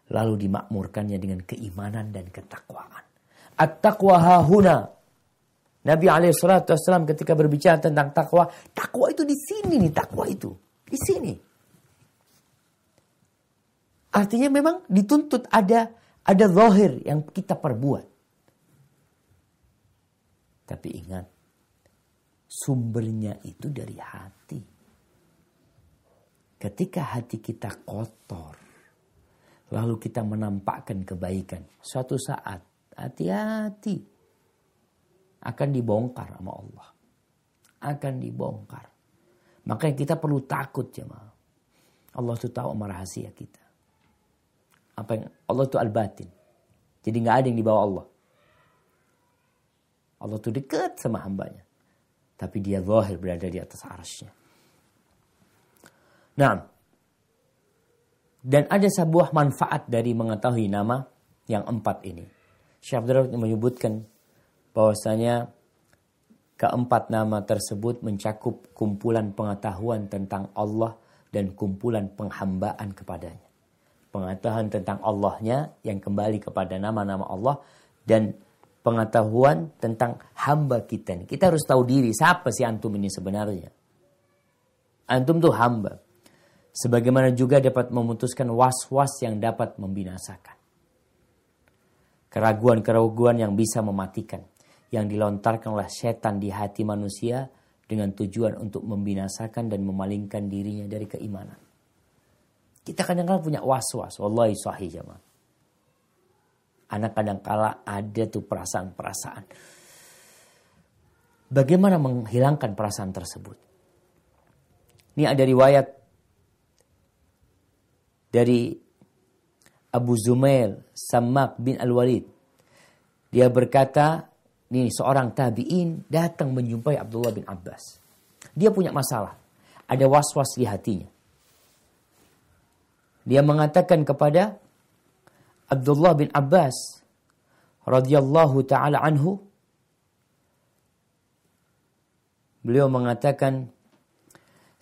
lalu dimakmurkannya dengan keimanan dan ketakwaan. At-taqwa hahuna. Nabi SAW ketika berbicara tentang takwa, takwa itu di sini nih, takwa itu. Di sini. Artinya memang dituntut ada ada zahir yang kita perbuat. Tapi ingat, sumbernya itu dari hati. Ketika hati kita kotor, lalu kita menampakkan kebaikan, suatu saat hati-hati akan dibongkar sama Allah. Akan dibongkar. Makanya kita perlu takut ya Allah itu tahu sama rahasia kita apa yang Allah itu al-batin. Jadi nggak ada yang di bawah Allah. Allah itu dekat sama hambanya. Tapi dia zahir berada di atas arasnya. Nah, dan ada sebuah manfaat dari mengetahui nama yang empat ini. Syekh Abdul menyebutkan bahwasanya keempat nama tersebut mencakup kumpulan pengetahuan tentang Allah dan kumpulan penghambaan kepadanya pengetahuan tentang Allahnya yang kembali kepada nama-nama Allah dan pengetahuan tentang hamba kita. Kita harus tahu diri siapa sih antum ini sebenarnya. Antum tuh hamba. Sebagaimana juga dapat memutuskan was-was yang dapat membinasakan. Keraguan-keraguan yang bisa mematikan. Yang dilontarkan oleh setan di hati manusia dengan tujuan untuk membinasakan dan memalingkan dirinya dari keimanan. Kita kadang-kadang punya was-was. Wallahi sahih jamaah. Anak kadang kala ada tuh perasaan-perasaan. Bagaimana menghilangkan perasaan tersebut? Ini ada riwayat dari Abu Zumail Samak bin Al-Walid. Dia berkata, ini seorang tabi'in datang menjumpai Abdullah bin Abbas. Dia punya masalah. Ada was-was di hatinya. Dia mengatakan kepada Abdullah bin Abbas radhiyallahu taala anhu Beliau mengatakan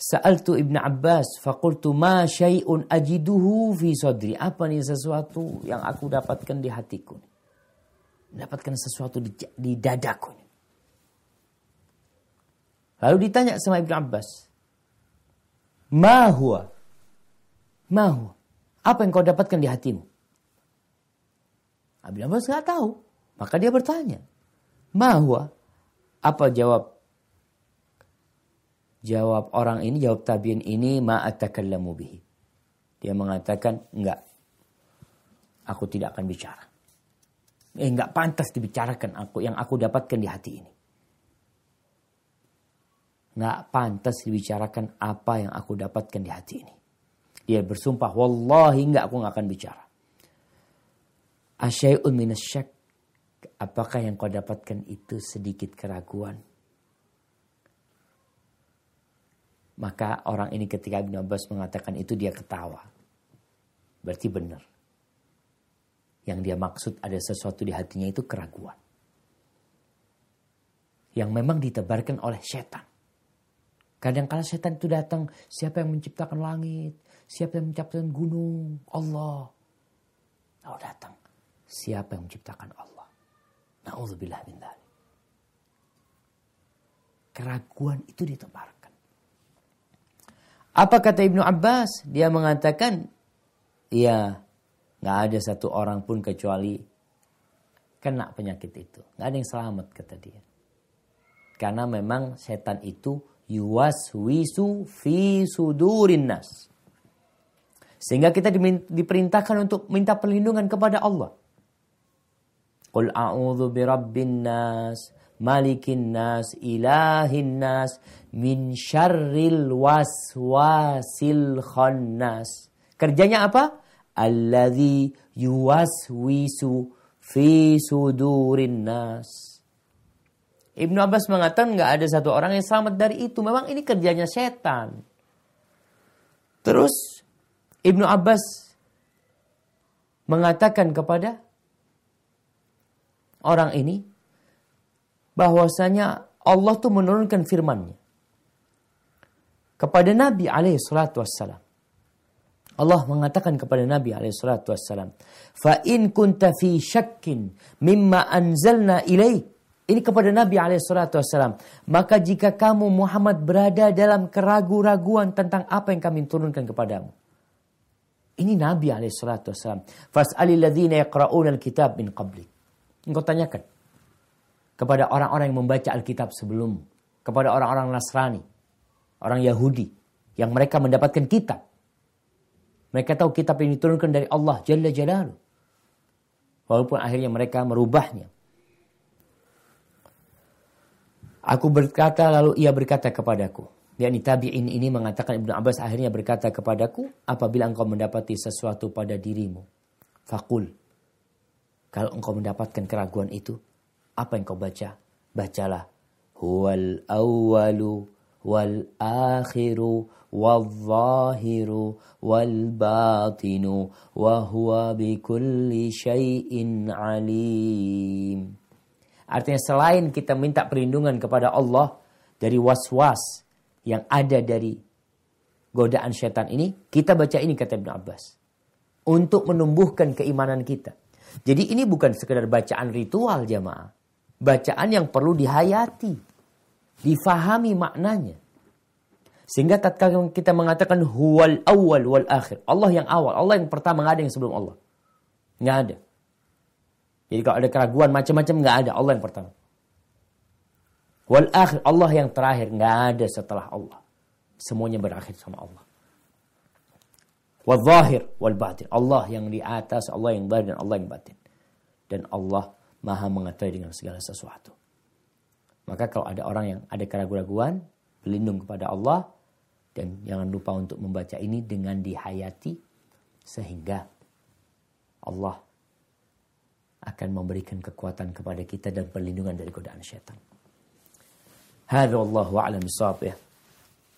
Sa'altu Ibn Abbas faqultu ma syai'un ajiduhu fi sadri. Apa nih sesuatu yang aku dapatkan di hatiku? Dapatkan sesuatu di, di dadaku. Lalu ditanya sama Ibn Abbas. Ma huwa? Ma huwa? Apa yang kau dapatkan di hatimu? Ibn Abbas nggak tahu. Maka dia bertanya. Ma huwa? Apa jawab Jawab orang ini, jawab tabiin ini, ma'atakallamu bihi. Dia mengatakan, enggak. Aku tidak akan bicara. Eh, enggak pantas dibicarakan aku yang aku dapatkan di hati ini. Enggak pantas dibicarakan apa yang aku dapatkan di hati ini. Dia bersumpah, wallahi enggak aku enggak akan bicara. Asyai'un minasyak. Apakah yang kau dapatkan itu sedikit keraguan? Maka orang ini ketika Ibn Abbas mengatakan itu dia ketawa. Berarti benar. Yang dia maksud ada sesuatu di hatinya itu keraguan. Yang memang ditebarkan oleh setan. Kadang kala setan itu datang, siapa yang menciptakan langit? Siapa yang menciptakan gunung? Allah. Lalu datang, siapa yang menciptakan Allah? Na'udzubillah min Keraguan itu ditebarkan. Apa kata Ibnu Abbas? Dia mengatakan, ya nggak ada satu orang pun kecuali kena penyakit itu. Nggak ada yang selamat kata dia. Karena memang setan itu yuwas wisu fi sudurin nas. Sehingga kita diperintahkan untuk minta perlindungan kepada Allah. Qul a'udzu birabbin nas malikin nas, ilahin nas, min syarril waswasil khannas. Kerjanya apa? Alladhi yuwaswisu fi sudurin nas. Ibnu Abbas mengatakan nggak ada satu orang yang selamat dari itu. Memang ini kerjanya setan. Terus Ibnu Abbas mengatakan kepada orang ini, bahwasanya Allah tuh menurunkan firman-Nya kepada Nabi alaihi salatu wassalam. Allah mengatakan kepada Nabi alaihi salatu wassalam, "Fa in kunta fi syakkin mimma anzalna ilaik" Ini kepada Nabi alaihi salatu wassalam. Maka jika kamu Muhammad berada dalam keraguan-raguan tentang apa yang kami turunkan kepadamu. Ini Nabi alaihi salatu wassalam. Fas'alil ladzina yaqra'una al-kitab min qablik. Engkau tanyakan kepada orang-orang yang membaca Alkitab sebelum, kepada orang-orang Nasrani, orang Yahudi, yang mereka mendapatkan kitab. Mereka tahu kitab ini diturunkan dari Allah Jalla Jalaluh. Walaupun akhirnya mereka merubahnya. Aku berkata lalu ia berkata kepadaku. yakni tabi'in ini mengatakan Ibnu Abbas akhirnya berkata kepadaku, apabila engkau mendapati sesuatu pada dirimu, fakul. Kalau engkau mendapatkan keraguan itu, apa yang kau baca? Bacalah. Huwal awwalu wal akhiru wal zahiru wal batinu wa huwa bikulli syai'in alim. Artinya selain kita minta perlindungan kepada Allah dari was-was yang ada dari godaan setan ini, kita baca ini kata Ibn Abbas. Untuk menumbuhkan keimanan kita. Jadi ini bukan sekedar bacaan ritual jamaah bacaan yang perlu dihayati, difahami maknanya. Sehingga tatkala kita mengatakan huwal awal wal akhir. Allah yang awal, Allah yang pertama, nggak ada yang sebelum Allah. Nggak ada. Jadi kalau ada keraguan macam-macam nggak ada, Allah yang pertama. Wal akhir, Allah yang terakhir, nggak ada setelah Allah. Semuanya berakhir sama Allah. Wal zahir wal batin. Allah yang di atas, Allah yang batin dan Allah yang batin. Dan Allah maha mengetahui dengan segala sesuatu. Maka kalau ada orang yang ada keraguan-keraguan, berlindung kepada Allah dan jangan lupa untuk membaca ini dengan dihayati sehingga Allah akan memberikan kekuatan kepada kita dan perlindungan dari godaan syaitan. Hadza wallahu a'lam ya.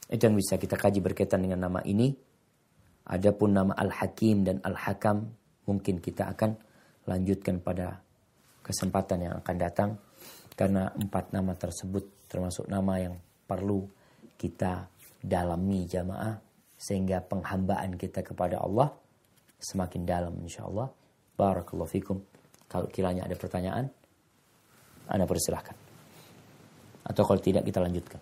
Itu yang bisa kita kaji berkaitan dengan nama ini. Adapun nama Al-Hakim dan Al-Hakam mungkin kita akan lanjutkan pada kesempatan yang akan datang karena empat nama tersebut termasuk nama yang perlu kita dalami jamaah sehingga penghambaan kita kepada Allah semakin dalam insya Allah. Barakallahu fikum. Kalau kiranya ada pertanyaan, Anda persilahkan. Atau kalau tidak kita lanjutkan.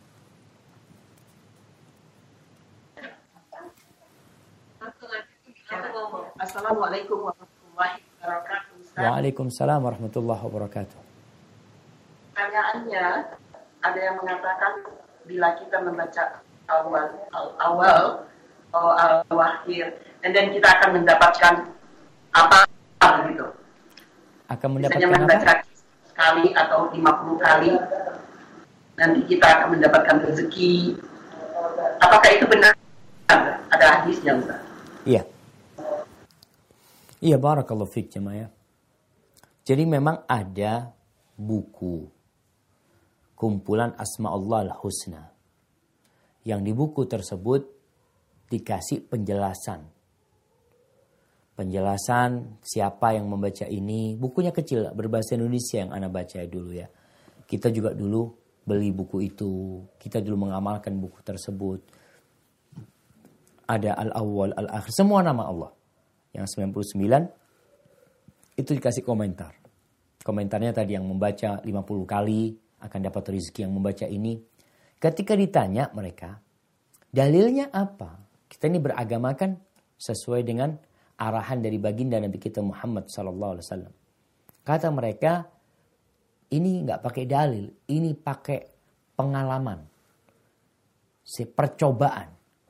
Assalamualaikum warahmatullahi wabarakatuh. Waalaikumsalam warahmatullahi wabarakatuh. Pertanyaannya, ada yang mengatakan bila kita membaca awal awal atau al-akhir dan kita akan mendapatkan apa gitu. Akan mendapatkan Misalnya membaca apa? sekali atau 50 kali nanti kita akan mendapatkan rezeki. Apakah itu benar? Ada hadisnya Ustaz? Iya. Iya, barakallahu fiik jemaah. Jadi memang ada buku kumpulan Asma Allah Al-Husna. Yang di buku tersebut dikasih penjelasan. Penjelasan siapa yang membaca ini. Bukunya kecil, berbahasa Indonesia yang anak baca dulu ya. Kita juga dulu beli buku itu. Kita dulu mengamalkan buku tersebut. Ada Al-Awwal, Al-Akhir, semua nama Allah. Yang 99 itu dikasih komentar. Komentarnya tadi yang membaca 50 kali, akan dapat rezeki yang membaca ini. Ketika ditanya mereka, dalilnya apa? Kita ini beragamakan sesuai dengan arahan dari baginda Nabi kita Muhammad sallallahu alaihi wasallam. Kata mereka, ini nggak pakai dalil, ini pakai pengalaman, percobaan,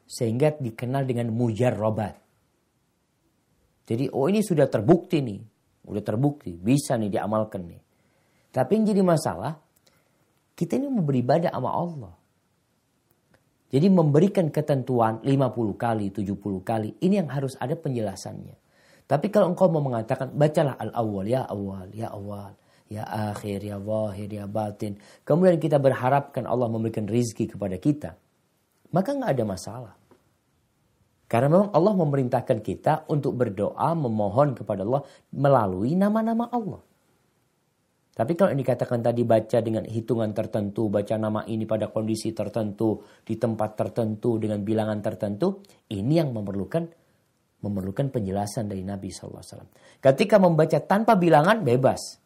sehingga dikenal dengan mujarrobat. Jadi, oh ini sudah terbukti nih, udah terbukti, bisa nih diamalkan nih. Tapi yang jadi masalah, kita ini mau beribadah sama Allah. Jadi memberikan ketentuan 50 kali, 70 kali, ini yang harus ada penjelasannya. Tapi kalau engkau mau mengatakan, bacalah al-awwal, ya awal, ya awal, ya akhir, ya wahir, ya batin. Kemudian kita berharapkan Allah memberikan rizki kepada kita. Maka nggak ada masalah. Karena memang Allah memerintahkan kita untuk berdoa, memohon kepada Allah melalui nama-nama Allah. Tapi kalau yang dikatakan tadi baca dengan hitungan tertentu, baca nama ini pada kondisi tertentu, di tempat tertentu, dengan bilangan tertentu, ini yang memerlukan memerlukan penjelasan dari Nabi SAW. Ketika membaca tanpa bilangan, bebas.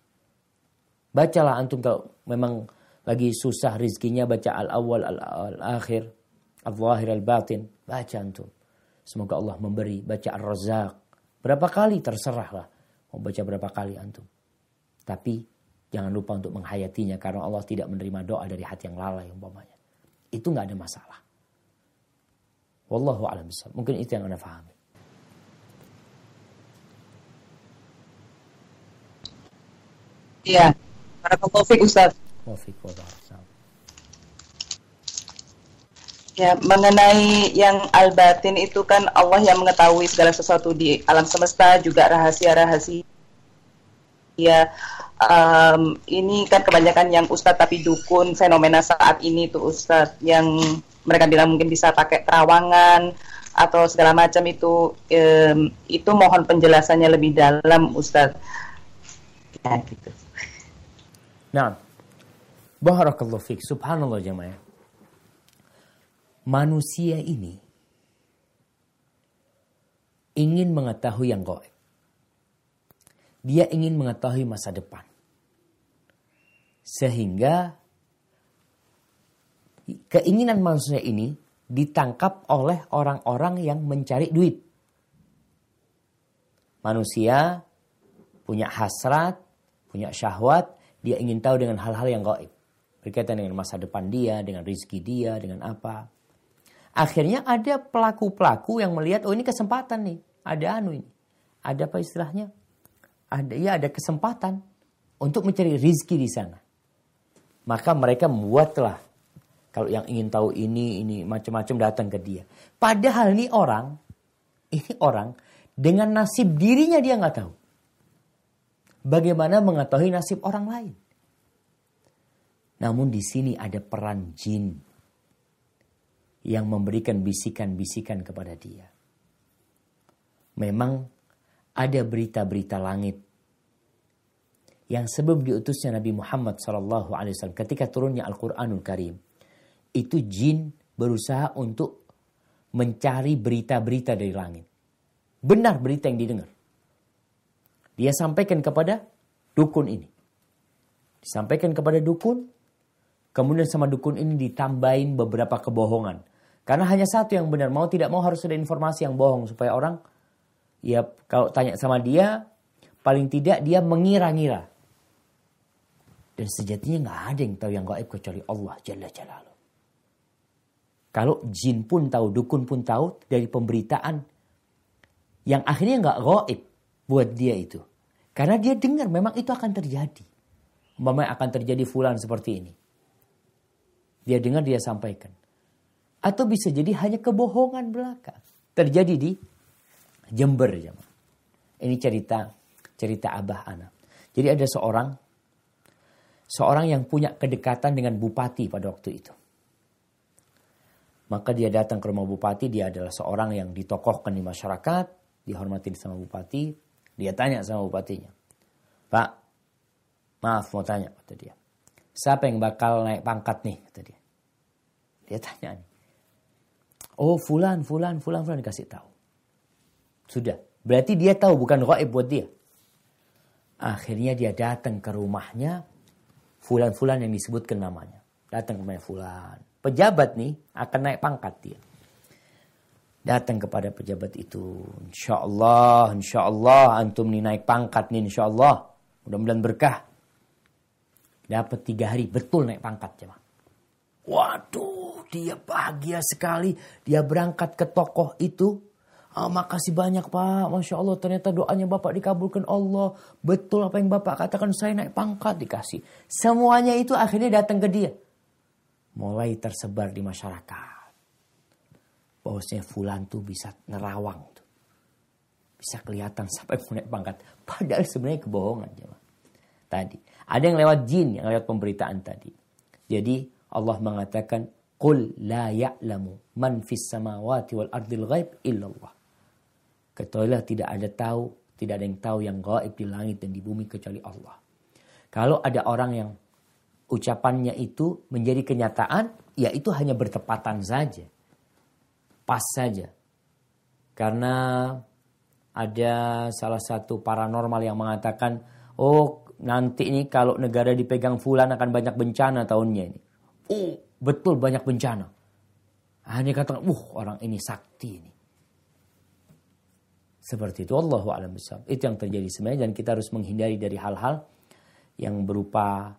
Bacalah antum kalau memang lagi susah rizkinya, baca al-awwal, al-akhir, al-zahir, al-batin. Baca antum. Semoga Allah memberi. Baca al-razak. Berapa kali terserahlah. Mau baca berapa kali antum. Tapi Jangan lupa untuk menghayatinya karena Allah tidak menerima doa dari hati yang lalai umpamanya. Itu nggak ada masalah. Wallahu a'lam Mungkin itu yang Anda pahami. Iya. Para Taufik Ustaz. Taufik Ya, mengenai yang al-batin itu kan Allah yang mengetahui segala sesuatu di alam semesta, juga rahasia-rahasia. Ya um, ini kan kebanyakan yang ustadz tapi dukun fenomena saat ini tuh ustadz yang mereka bilang mungkin bisa pakai terawangan atau segala macam itu. Um, itu mohon penjelasannya lebih dalam ustadz. Ya gitu. Nah barakallahu fik. Subhanallah jemaah manusia ini ingin mengetahui yang gaib dia ingin mengetahui masa depan. Sehingga keinginan manusia ini ditangkap oleh orang-orang yang mencari duit. Manusia punya hasrat, punya syahwat, dia ingin tahu dengan hal-hal yang gaib. Berkaitan dengan masa depan dia, dengan rizki dia, dengan apa. Akhirnya ada pelaku-pelaku yang melihat, oh ini kesempatan nih, ada anu ini. Ada apa istilahnya? Ada ya ada kesempatan untuk mencari rizki di sana. Maka mereka membuatlah kalau yang ingin tahu ini ini macam-macam datang ke dia. Padahal ini orang, ini orang dengan nasib dirinya dia nggak tahu. Bagaimana mengetahui nasib orang lain? Namun di sini ada peran jin yang memberikan bisikan-bisikan kepada dia. Memang ada berita-berita langit yang sebelum diutusnya Nabi Muhammad SAW ketika turunnya Al-Quranul Karim itu jin berusaha untuk mencari berita-berita dari langit. Benar berita yang didengar. Dia sampaikan kepada dukun ini. Disampaikan kepada dukun, kemudian sama dukun ini ditambahin beberapa kebohongan. Karena hanya satu yang benar, mau tidak mau harus ada informasi yang bohong supaya orang ya kalau tanya sama dia paling tidak dia mengira-ngira. Dan sejatinya nggak ada yang tahu yang gaib kecuali Allah Jalla Jalaluh. Kalau jin pun tahu, dukun pun tahu dari pemberitaan yang akhirnya nggak gaib buat dia itu. Karena dia dengar memang itu akan terjadi. Memang akan terjadi fulan seperti ini. Dia dengar dia sampaikan. Atau bisa jadi hanya kebohongan belaka. Terjadi di Jember. Ini cerita cerita abah anak. Jadi ada seorang seorang yang punya kedekatan dengan bupati pada waktu itu. Maka dia datang ke rumah bupati, dia adalah seorang yang ditokohkan di masyarakat, dihormati sama bupati. Dia tanya sama bupatinya, Pak, maaf mau tanya, kata dia. Siapa yang bakal naik pangkat nih, kata dia. Dia tanya nih. Oh fulan, fulan, fulan, fulan dikasih tahu. Sudah, berarti dia tahu bukan gaib buat dia. Akhirnya dia datang ke rumahnya, fulan-fulan yang disebutkan namanya. Datang ke rumah fulan pejabat nih akan naik pangkat dia. Datang kepada pejabat itu. Insya Allah, insya Allah antum nih naik pangkat nih insya Allah. Mudah-mudahan berkah. Dapat tiga hari betul naik pangkat cuma. Waduh, dia bahagia sekali. Dia berangkat ke tokoh itu. Oh, makasih banyak Pak, Masya Allah ternyata doanya Bapak dikabulkan Allah. Betul apa yang Bapak katakan saya naik pangkat dikasih. Semuanya itu akhirnya datang ke dia mulai tersebar di masyarakat. Bahwasanya fulan tuh bisa nerawang tuh. Bisa kelihatan sampai naik pangkat. Padahal sebenarnya kebohongan. Tadi. Ada yang lewat jin, yang lewat pemberitaan tadi. Jadi Allah mengatakan, Qul la ya'lamu man fis samawati wal ardil ghaib illallah. Ketahuilah tidak ada tahu, tidak ada yang tahu yang gaib di langit dan di bumi kecuali Allah. Kalau ada orang yang ucapannya itu menjadi kenyataan, ya itu hanya bertepatan saja. Pas saja. Karena ada salah satu paranormal yang mengatakan, oh nanti ini kalau negara dipegang fulan akan banyak bencana tahunnya ini. Oh betul banyak bencana. Hanya katakan, uh orang ini sakti ini. Seperti itu Allah alam Itu yang terjadi sebenarnya dan kita harus menghindari dari hal-hal yang berupa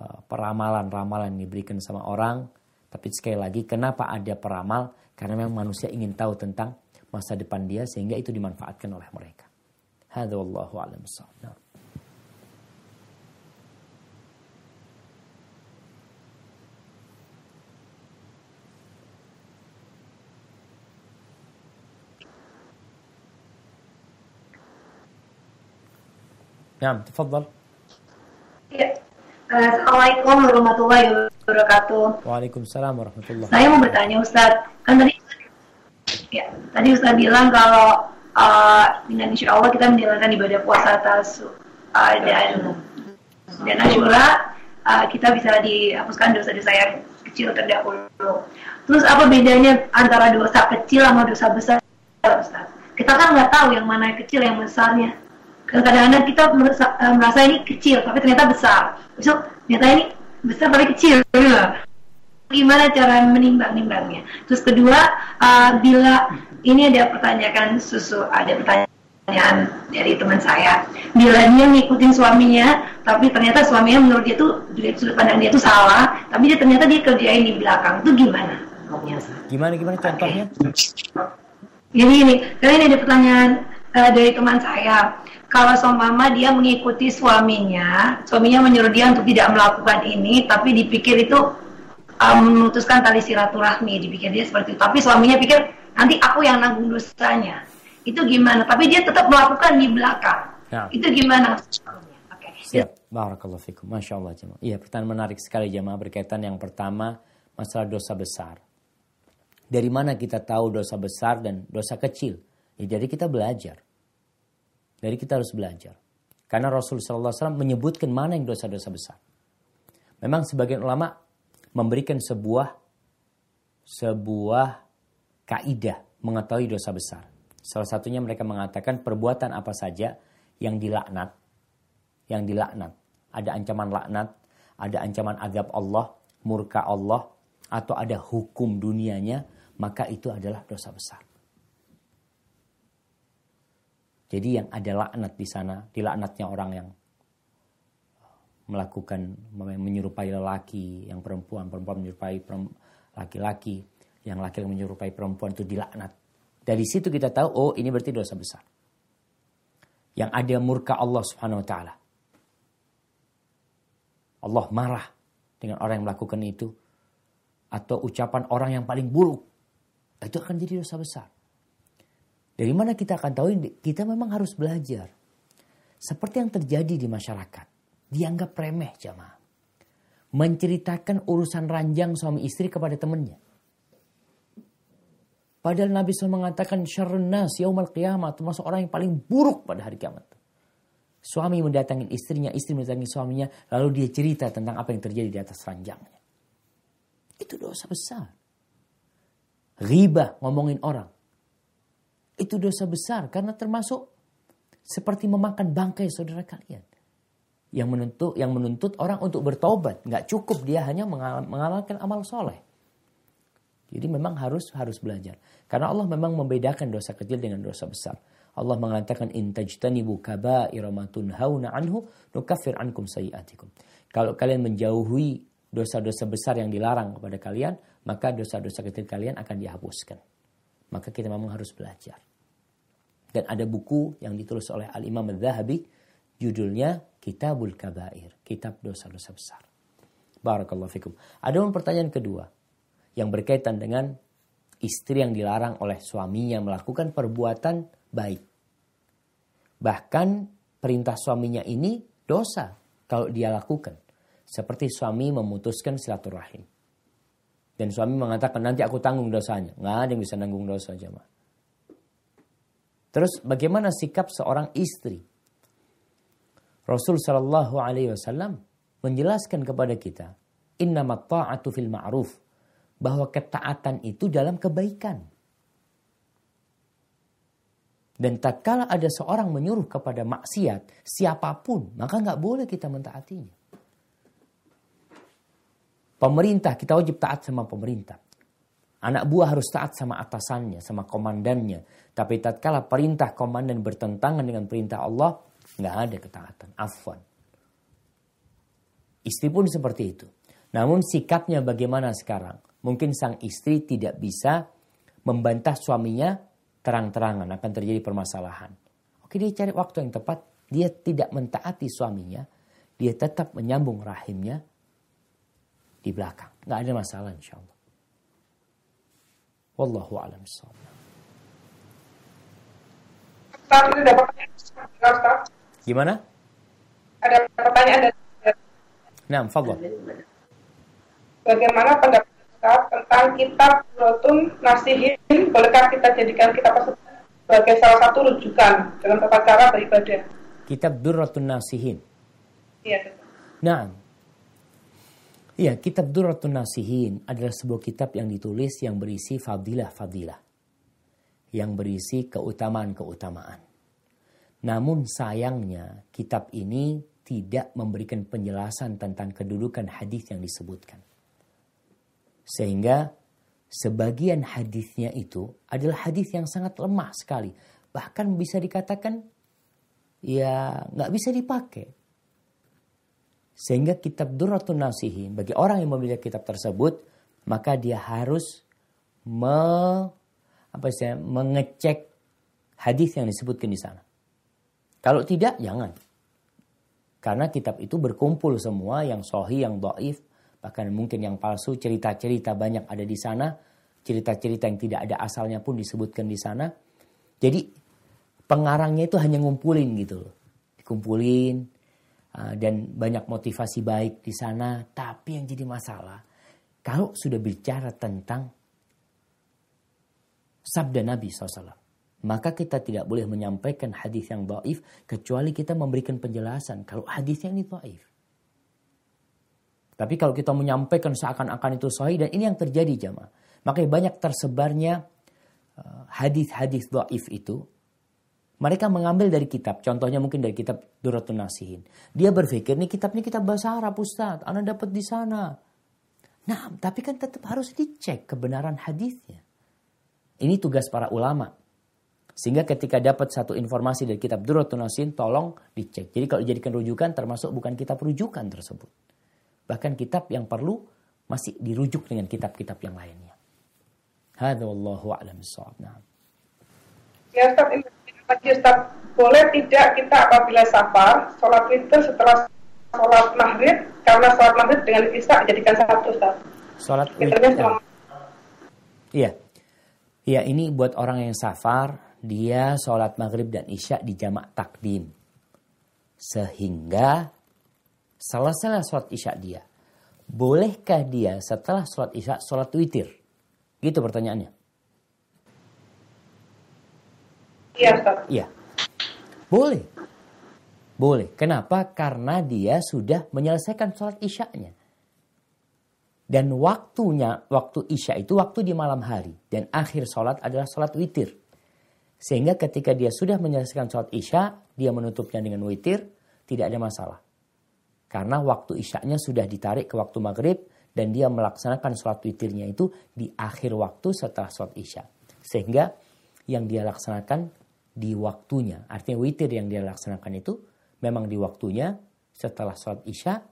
Eh, peramalan-ramalan yang diberikan sama orang. Tapi sekali lagi, kenapa ada peramal? Karena memang manusia ingin tahu tentang masa depan dia sehingga itu dimanfaatkan oleh mereka. Hadza wallahu a'lam nah. نعم تفضل. Yeah. Assalamualaikum warahmatullahi wabarakatuh. Waalaikumsalam warahmatullahi. Saya mau bertanya Ustaz, kan tadi ya tadi Ustaz bilang kalau uh, dengan insya Allah kita menjalankan ibadah puasa atas uh, dan dan Ashura uh, kita bisa dihapuskan dosa-dosa yang kecil terdahulu. Terus apa bedanya antara dosa kecil sama dosa besar, Ustaz? Kita kan nggak tahu yang mana yang kecil yang besarnya kadang-kadang kita merasa, uh, merasa ini kecil tapi ternyata besar besok ternyata ini besar tapi kecil gimana cara menimbang-nimbangnya? Terus kedua, uh, bila ini ada pertanyaan susu, ada pertanyaan dari teman saya, bila dia ngikutin suaminya, tapi ternyata suaminya menurut dia tuh dari sudut pandang dia tuh salah, tapi dia ternyata dia kerjain di belakang, itu gimana? Gimana gimana contohnya? Jadi ini, karena ini ada pertanyaan uh, dari teman saya. Kalau mama dia mengikuti suaminya, suaminya menyuruh dia untuk tidak melakukan ini, tapi dipikir itu um, memutuskan tali silaturahmi, dipikir dia seperti itu. Tapi suaminya pikir nanti aku yang nanggung dosanya. Itu gimana? Tapi dia tetap melakukan di belakang. Ya. Itu gimana? Okay. Siap. Barakallahu fikum. Masya Allah jemaah. Iya pertanyaan menarik sekali jemaah berkaitan yang pertama masalah dosa besar. Dari mana kita tahu dosa besar dan dosa kecil? Ya, jadi kita belajar. Jadi kita harus belajar. Karena Rasulullah SAW menyebutkan mana yang dosa-dosa besar. Memang sebagian ulama memberikan sebuah sebuah kaidah mengetahui dosa besar. Salah satunya mereka mengatakan perbuatan apa saja yang dilaknat, yang dilaknat, ada ancaman laknat, ada ancaman azab Allah, murka Allah, atau ada hukum dunianya, maka itu adalah dosa besar. Jadi yang ada laknat di sana, dilaknatnya orang yang melakukan menyerupai lelaki, yang perempuan, perempuan menyerupai laki-laki, yang laki-laki menyerupai perempuan itu dilaknat. Dari situ kita tahu, oh ini berarti dosa besar. Yang ada murka Allah subhanahu wa ta'ala. Allah marah dengan orang yang melakukan itu. Atau ucapan orang yang paling buruk. Itu akan jadi dosa besar. Dari mana kita akan tahu kita memang harus belajar. Seperti yang terjadi di masyarakat. Dianggap remeh jamaah. Menceritakan urusan ranjang suami istri kepada temannya. Padahal Nabi SAW mengatakan syarrun nas yaumal qiyamah termasuk orang yang paling buruk pada hari kiamat. Suami mendatangi istrinya, istri mendatangi suaminya, lalu dia cerita tentang apa yang terjadi di atas ranjangnya. Itu dosa besar. Riba ngomongin orang itu dosa besar karena termasuk seperti memakan bangkai saudara kalian. Yang menuntut yang menuntut orang untuk bertobat, nggak cukup dia hanya mengamalkan amal soleh. Jadi memang harus harus belajar. Karena Allah memang membedakan dosa kecil dengan dosa besar. Allah mengatakan in tajtanibu kaba'ira ma tunhauna anhu nukaffir ankum sayiatikum. Kalau kalian menjauhi dosa-dosa besar yang dilarang kepada kalian, maka dosa-dosa kecil kalian akan dihapuskan. Maka kita memang harus belajar. Dan ada buku yang ditulis oleh Al-Imam Al-Zahabi, judulnya Kitabul Kabair, Kitab Dosa-Dosa Besar. Barakallahu fikum. Ada pertanyaan kedua yang berkaitan dengan istri yang dilarang oleh suaminya melakukan perbuatan baik. Bahkan perintah suaminya ini dosa kalau dia lakukan. Seperti suami memutuskan silaturahim. Dan suami mengatakan nanti aku tanggung dosanya. Nggak ada yang bisa nanggung dosa jemaah. Terus bagaimana sikap seorang istri? Rasul Shallallahu Alaihi Wasallam menjelaskan kepada kita, Inna ta'atu fil ma'ruf, bahwa ketaatan itu dalam kebaikan. Dan tak kala ada seorang menyuruh kepada maksiat, siapa pun, maka nggak boleh kita mentaatinya. Pemerintah, kita wajib taat sama pemerintah. Anak buah harus taat sama atasannya, sama komandannya. Tapi tatkala perintah komandan bertentangan dengan perintah Allah, nggak ada ketaatan. Afwan. Istri pun seperti itu. Namun sikapnya bagaimana sekarang? Mungkin sang istri tidak bisa membantah suaminya terang-terangan akan terjadi permasalahan. Oke dia cari waktu yang tepat. Dia tidak mentaati suaminya. Dia tetap menyambung rahimnya di belakang. Nggak ada masalah insya Allah. Wallahu a'lam Gimana? Ada pertanyaan dari Nah, fadl. Bagaimana pendapat Ustaz tentang kitab Rotun Nasihin? Bolehkah kita jadikan kitab tersebut sebagai salah satu rujukan dalam tata cara beribadah? Kitab Durratun Nasihin. Iya. Nah, Iya, kitab Durratun Nasihin adalah sebuah kitab yang ditulis yang berisi fadilah-fadilah. Yang berisi keutamaan-keutamaan. Namun sayangnya kitab ini tidak memberikan penjelasan tentang kedudukan hadis yang disebutkan. Sehingga sebagian hadisnya itu adalah hadis yang sangat lemah sekali. Bahkan bisa dikatakan ya nggak bisa dipakai. Sehingga kitab Durratun Nasihin bagi orang yang memiliki kitab tersebut maka dia harus me, apa sih, mengecek hadis yang disebutkan di sana. Kalau tidak jangan. Karena kitab itu berkumpul semua yang sohi, yang doif, bahkan mungkin yang palsu, cerita-cerita banyak ada di sana, cerita-cerita yang tidak ada asalnya pun disebutkan di sana. Jadi pengarangnya itu hanya ngumpulin gitu loh. Dikumpulin dan banyak motivasi baik di sana, tapi yang jadi masalah kalau sudah bicara tentang sabda Nabi SAW maka kita tidak boleh menyampaikan hadis yang dhaif kecuali kita memberikan penjelasan kalau hadisnya ini dhaif. Tapi kalau kita menyampaikan seakan-akan itu sahih dan ini yang terjadi jamaah. Makanya banyak tersebarnya uh, hadis-hadis dhaif itu mereka mengambil dari kitab, contohnya mungkin dari kitab Duratun Nasihin. Dia berpikir, nih kitab ini kitab bahasa Arab Ustaz, Anda dapat di sana. Nah, tapi kan tetap harus dicek kebenaran hadisnya. Ini tugas para ulama. Sehingga ketika dapat satu informasi dari kitab Durratun Nasin, tolong dicek. Jadi kalau dijadikan rujukan termasuk bukan kitab rujukan tersebut. Bahkan kitab yang perlu masih dirujuk dengan kitab-kitab yang lainnya. Hadza wallahu a'lam Nah. Ya Ustaz, lagi Ustaz, boleh tidak kita apabila safar, sholat itu setelah sholat maghrib, karena sholat maghrib dengan isya jadikan satu Ustaz. Sholat witir. Iya. Iya, ini buat orang yang safar, dia sholat maghrib dan isya di jamak takdim. Sehingga selesai sholat isya dia. Bolehkah dia setelah sholat isya sholat witir? Gitu pertanyaannya. Iya, Ustaz. Iya. Boleh. Boleh. Kenapa? Karena dia sudah menyelesaikan sholat isyaknya. Dan waktunya, waktu isya itu waktu di malam hari. Dan akhir sholat adalah sholat witir. Sehingga ketika dia sudah menyelesaikan sholat isya, dia menutupnya dengan witir, tidak ada masalah. Karena waktu isyaknya sudah ditarik ke waktu maghrib dan dia melaksanakan sholat witirnya itu di akhir waktu setelah sholat isya. Sehingga yang dia laksanakan di waktunya. Artinya witir yang dia laksanakan itu memang di waktunya setelah sholat isya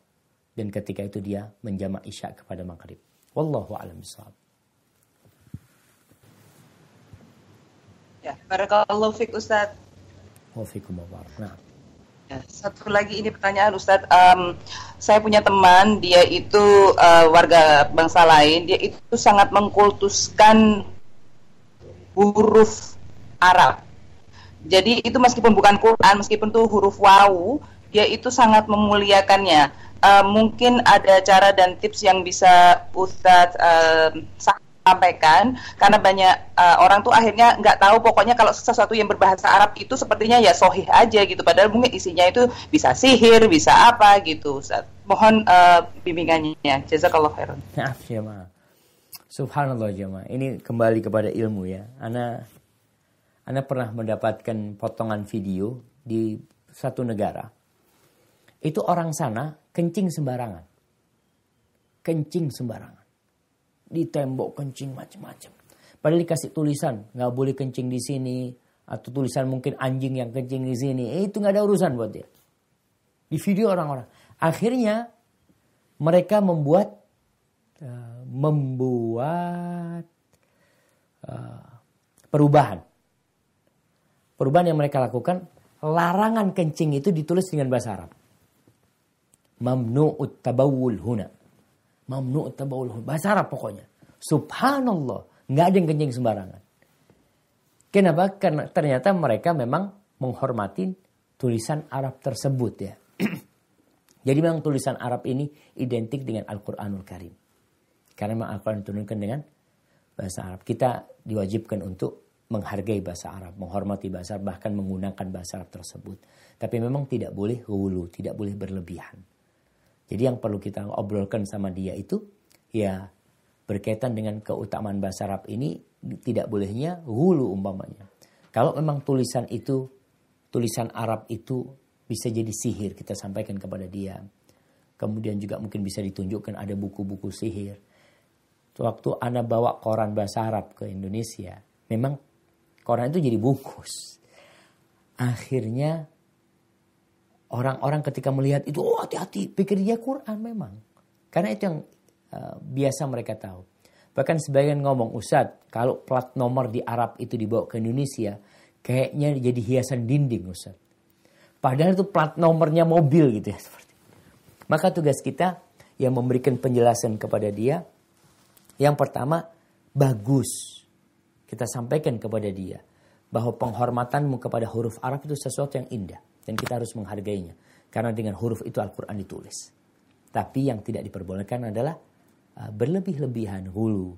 dan ketika itu dia menjamak isya kepada maghrib. Wallahu a'lam bishawab. Ya, barakallahu fiik Ustaz. Wafikum Nah. Ya, satu lagi ini pertanyaan Ustadz, um, saya punya teman, dia itu uh, warga bangsa lain, dia itu sangat mengkultuskan huruf Arab. Jadi itu meskipun bukan Quran, meskipun itu huruf wawu, dia itu sangat memuliakannya. Uh, mungkin ada cara dan tips yang bisa Ustadz uh, sampaikan karena banyak uh, orang tuh akhirnya nggak tahu pokoknya kalau sesuatu yang berbahasa Arab itu sepertinya ya sohih aja gitu. Padahal mungkin isinya itu bisa sihir bisa apa gitu Ustaz. mohon uh, bimbingannya. Jazakallah khairan. Ya subhanallah ma ini kembali kepada ilmu ya. Ana ana pernah mendapatkan potongan video di satu negara itu orang sana kencing sembarangan kencing sembarangan di tembok kencing macam-macam. Padahal dikasih tulisan nggak boleh kencing di sini atau tulisan mungkin anjing yang kencing di sini. Eh, itu nggak ada urusan buat dia. Di video orang-orang. Akhirnya mereka membuat uh, membuat uh, perubahan. Perubahan yang mereka lakukan larangan kencing itu ditulis dengan bahasa Arab. Mamnu'ut tabawul huna Mamnu tabaul Bahasa Arab pokoknya. Subhanallah. Nggak ada yang kencing sembarangan. Kenapa? Karena ternyata mereka memang menghormati tulisan Arab tersebut ya. Jadi memang tulisan Arab ini identik dengan Al-Quranul Karim. Karena memang Al-Quran diturunkan dengan bahasa Arab. Kita diwajibkan untuk menghargai bahasa Arab, menghormati bahasa Arab, bahkan menggunakan bahasa Arab tersebut. Tapi memang tidak boleh hulu, tidak boleh berlebihan. Jadi yang perlu kita obrolkan sama dia itu ya berkaitan dengan keutamaan bahasa Arab ini tidak bolehnya hulu umpamanya. Kalau memang tulisan itu tulisan Arab itu bisa jadi sihir kita sampaikan kepada dia. Kemudian juga mungkin bisa ditunjukkan ada buku-buku sihir. waktu Anda bawa koran bahasa Arab ke Indonesia, memang koran itu jadi bungkus. Akhirnya orang-orang ketika melihat itu, oh hati-hati, pikir dia Quran memang. Karena itu yang uh, biasa mereka tahu. Bahkan sebagian ngomong, Ustadz, kalau plat nomor di Arab itu dibawa ke Indonesia, kayaknya jadi hiasan dinding Ustadz. Padahal itu plat nomornya mobil gitu ya. Seperti. Maka tugas kita yang memberikan penjelasan kepada dia, yang pertama, bagus. Kita sampaikan kepada dia bahwa penghormatanmu kepada huruf Arab itu sesuatu yang indah. Dan kita harus menghargainya. Karena dengan huruf itu Al-Quran ditulis. Tapi yang tidak diperbolehkan adalah uh, berlebih-lebihan hulu.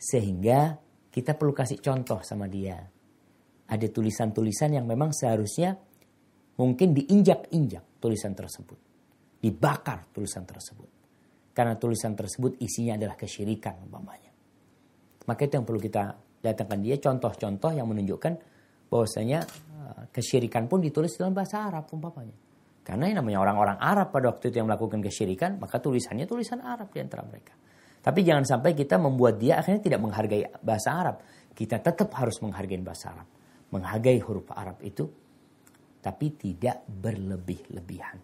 Sehingga kita perlu kasih contoh sama dia. Ada tulisan-tulisan yang memang seharusnya mungkin diinjak-injak tulisan tersebut. Dibakar tulisan tersebut. Karena tulisan tersebut isinya adalah kesyirikan umpamanya. Maka itu yang perlu kita datangkan dia contoh-contoh yang menunjukkan bahwasanya uh, kesyirikan pun ditulis dalam bahasa Arab umpamanya. Karena yang namanya orang-orang Arab pada waktu itu yang melakukan kesyirikan, maka tulisannya tulisan Arab di antara mereka. Tapi jangan sampai kita membuat dia akhirnya tidak menghargai bahasa Arab. Kita tetap harus menghargai bahasa Arab. Menghargai huruf Arab itu, tapi tidak berlebih-lebihan.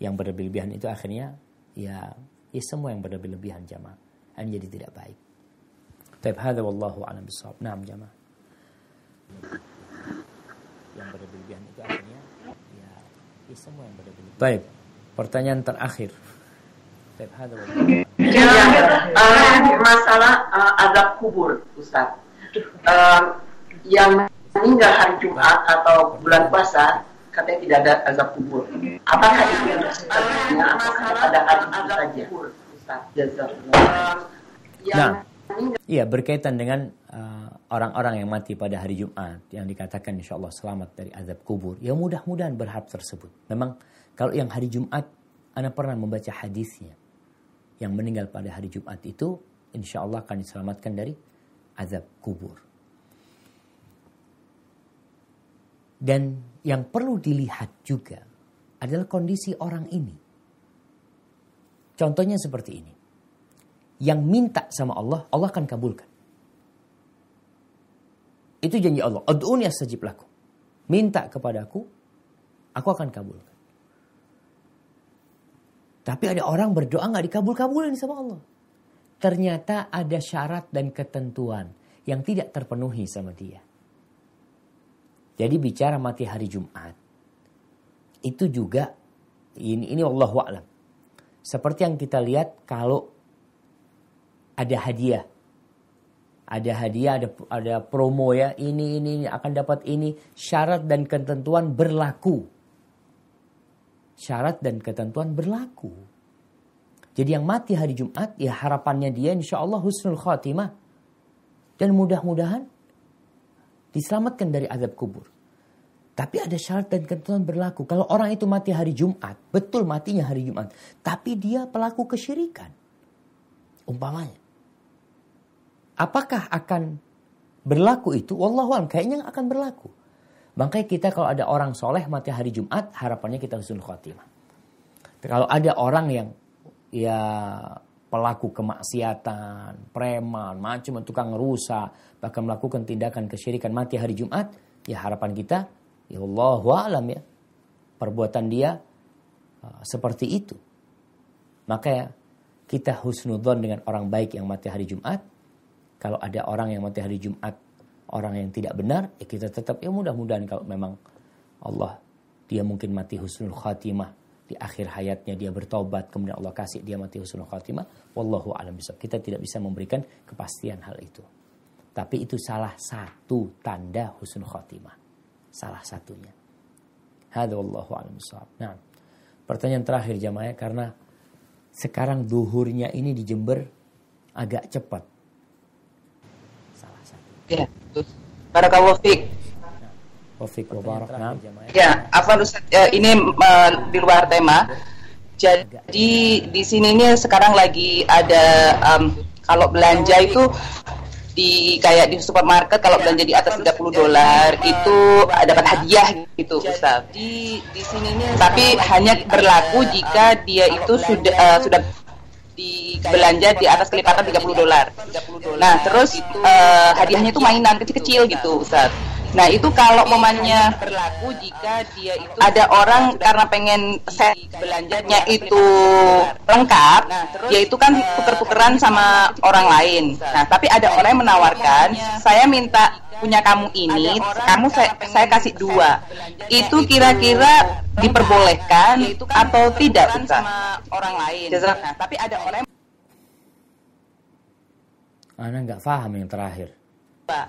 Yang berlebih-lebihan itu akhirnya ya Ya semua yang berlebih-lebihan jamaah. Jadi tidak baik. Wallahu a'lam bisawab. Naam jamaah. Yang itu ya, ya semua yang berlebih-lebihan. Baik. Pertanyaan terakhir. Ya, uh, masalah uh, azab kubur, Ustaz. Uh, yang meninggal hari Jumat atau bulan puasa katanya tidak ada azab kubur. Apakah itu yang artinya? Apakah ada azab saja? Nah, iya berkaitan dengan orang-orang uh, yang mati pada hari Jumat yang dikatakan insya Allah selamat dari azab kubur. Ya mudah-mudahan berharap tersebut. Memang kalau yang hari Jumat, Anda pernah membaca hadisnya. Yang meninggal pada hari Jumat itu insya Allah akan diselamatkan dari azab kubur. Dan yang perlu dilihat juga adalah kondisi orang ini. Contohnya seperti ini. Yang minta sama Allah, Allah akan kabulkan. Itu janji Allah. Ad'uni astajib lakum. Minta kepadaku, aku akan kabulkan. Tapi ada orang berdoa nggak dikabul-kabulin sama Allah. Ternyata ada syarat dan ketentuan yang tidak terpenuhi sama dia. Jadi bicara mati hari Jumat itu juga ini ini Allah alam. Seperti yang kita lihat kalau ada hadiah. Ada hadiah, ada ada promo ya, ini ini, ini akan dapat ini, syarat dan ketentuan berlaku. Syarat dan ketentuan berlaku. Jadi yang mati hari Jumat, ya harapannya dia insya Allah husnul khatimah. Dan mudah-mudahan diselamatkan dari azab kubur. Tapi ada syarat dan ketentuan berlaku. Kalau orang itu mati hari Jumat, betul matinya hari Jumat, tapi dia pelaku kesyirikan. Umpamanya. Apakah akan berlaku itu? Wallahualam, kayaknya akan berlaku. Makanya kita kalau ada orang soleh mati hari Jumat, harapannya kita husnul khotimah. Kalau ada orang yang ya pelaku kemaksiatan, preman, macam tukang rusak, bahkan melakukan tindakan kesyirikan mati hari Jumat, ya harapan kita, ya Allah alam ya, perbuatan dia uh, seperti itu. Maka ya, kita husnudon dengan orang baik yang mati hari Jumat. Kalau ada orang yang mati hari Jumat, orang yang tidak benar, ya kita tetap ya mudah-mudahan kalau memang Allah dia mungkin mati husnul khatimah. Di akhir hayatnya dia bertobat kemudian Allah kasih dia mati husnul khatimah wallahu alam bisawab kita tidak bisa memberikan kepastian hal itu. Tapi itu salah satu tanda husnul khatimah. Salah satunya. Hadza wallahu alam bisawab nah pertanyaan terakhir jamaah karena sekarang duhurnya ini di Jember agak cepat ya Barakallahu fiik Taufik Mubarak. Ya, apa Ustaz, ya, ini uh, di luar tema. Jadi di sini ini sekarang lagi ada um, kalau belanja itu di kayak di supermarket kalau belanja di atas 30 dolar itu dapat hadiah gitu Ustaz. Di di sini ini tapi hanya berlaku jika dia itu sudah uh, sudah belanja di atas kelipatan 30 dolar. Nah, terus uh, hadiahnya itu mainan kecil-kecil gitu, Ustaz. Nah itu kalau momennya berlaku jika dia itu ada orang karena pengen set belanjanya itu lengkap, nah, dia itu kan tuker-tukeran sama orang lain. Nah tapi ada orang yang menawarkan, saya minta punya kamu ini, kamu saya, saya kasih dua. Itu kira-kira diperbolehkan atau tidak, sama orang lain. Nah, tapi ada orang Ana nggak paham yang terakhir. Pak,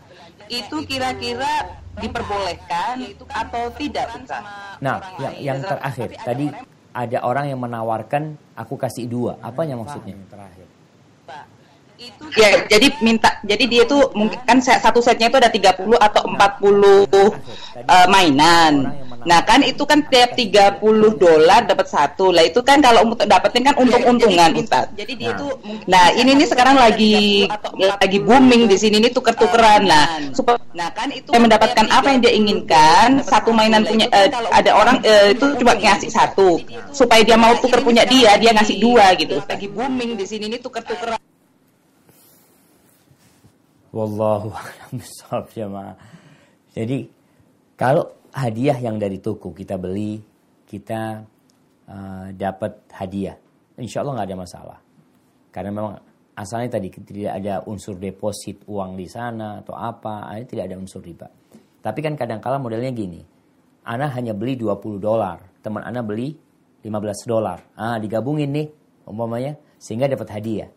itu kira-kira diperbolehkan atau tidak, Ustaz? Nah, yang yang terakhir tadi ada orang yang menawarkan aku kasih dua. Apanya maksudnya? Yang terakhir. Ya, jadi minta jadi dia itu mungkin kan satu setnya itu ada 30 atau 40 uh, eh, mainan. Nah, kan itu kan tiap 30 dolar dapat satu. Lah itu kan kalau untuk dapetin kan untung-untungan, Ustaz. Jadi dia itu Nah, ini nih sekarang lagi lagi booming di sini nih tuker-tukeran. Nah, supaya nah kan itu mendapatkan apa yang dia inginkan, satu mainan punya uh, ada orang uh, itu cuma ngasih satu. Supaya dia mau tuker punya dia, dia ngasih dua gitu. Lagi booming di sini nih tuker-tukeran. Wallahu a'lam jemaah. Jadi kalau hadiah yang dari toko kita beli, kita uh, dapat hadiah, insya Allah nggak ada masalah. Karena memang asalnya tadi tidak ada unsur deposit uang di sana atau apa, ini tidak ada unsur riba. Tapi kan kadang kala modelnya gini, Ana hanya beli 20 dolar, teman Ana beli 15 dolar. Ah, digabungin nih umpamanya sehingga dapat hadiah.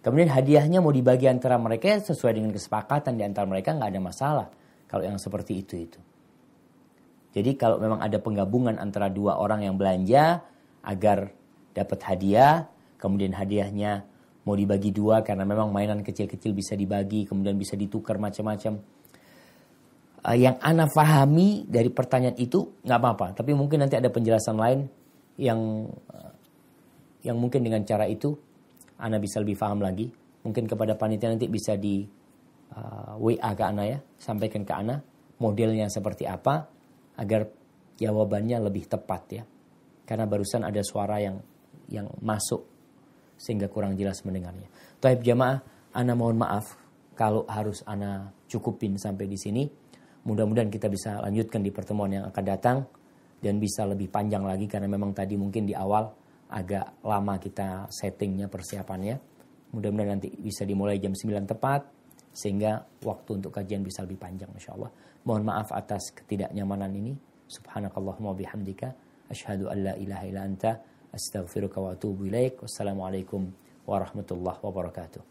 Kemudian hadiahnya mau dibagi antara mereka sesuai dengan kesepakatan di antara mereka nggak ada masalah kalau yang seperti itu itu. Jadi kalau memang ada penggabungan antara dua orang yang belanja agar dapat hadiah, kemudian hadiahnya mau dibagi dua karena memang mainan kecil-kecil bisa dibagi, kemudian bisa ditukar macam-macam. Uh, yang ana pahami dari pertanyaan itu nggak apa-apa, tapi mungkin nanti ada penjelasan lain yang uh, yang mungkin dengan cara itu Ana bisa lebih paham lagi. Mungkin kepada panitia nanti bisa di uh, WA ke Ana ya, sampaikan ke Ana modelnya seperti apa agar jawabannya lebih tepat ya. Karena barusan ada suara yang yang masuk sehingga kurang jelas mendengarnya. Taib jamaah, Ana mohon maaf kalau harus Ana cukupin sampai di sini. Mudah-mudahan kita bisa lanjutkan di pertemuan yang akan datang dan bisa lebih panjang lagi karena memang tadi mungkin di awal agak lama kita settingnya persiapannya. Mudah-mudahan nanti bisa dimulai jam 9 tepat sehingga waktu untuk kajian bisa lebih panjang insya Allah. Mohon maaf atas ketidaknyamanan ini. Subhanakallahumma bihamdika asyhadu an la ilaha illa anta astaghfiruka wa atubu ilaik. Wassalamualaikum warahmatullahi wabarakatuh.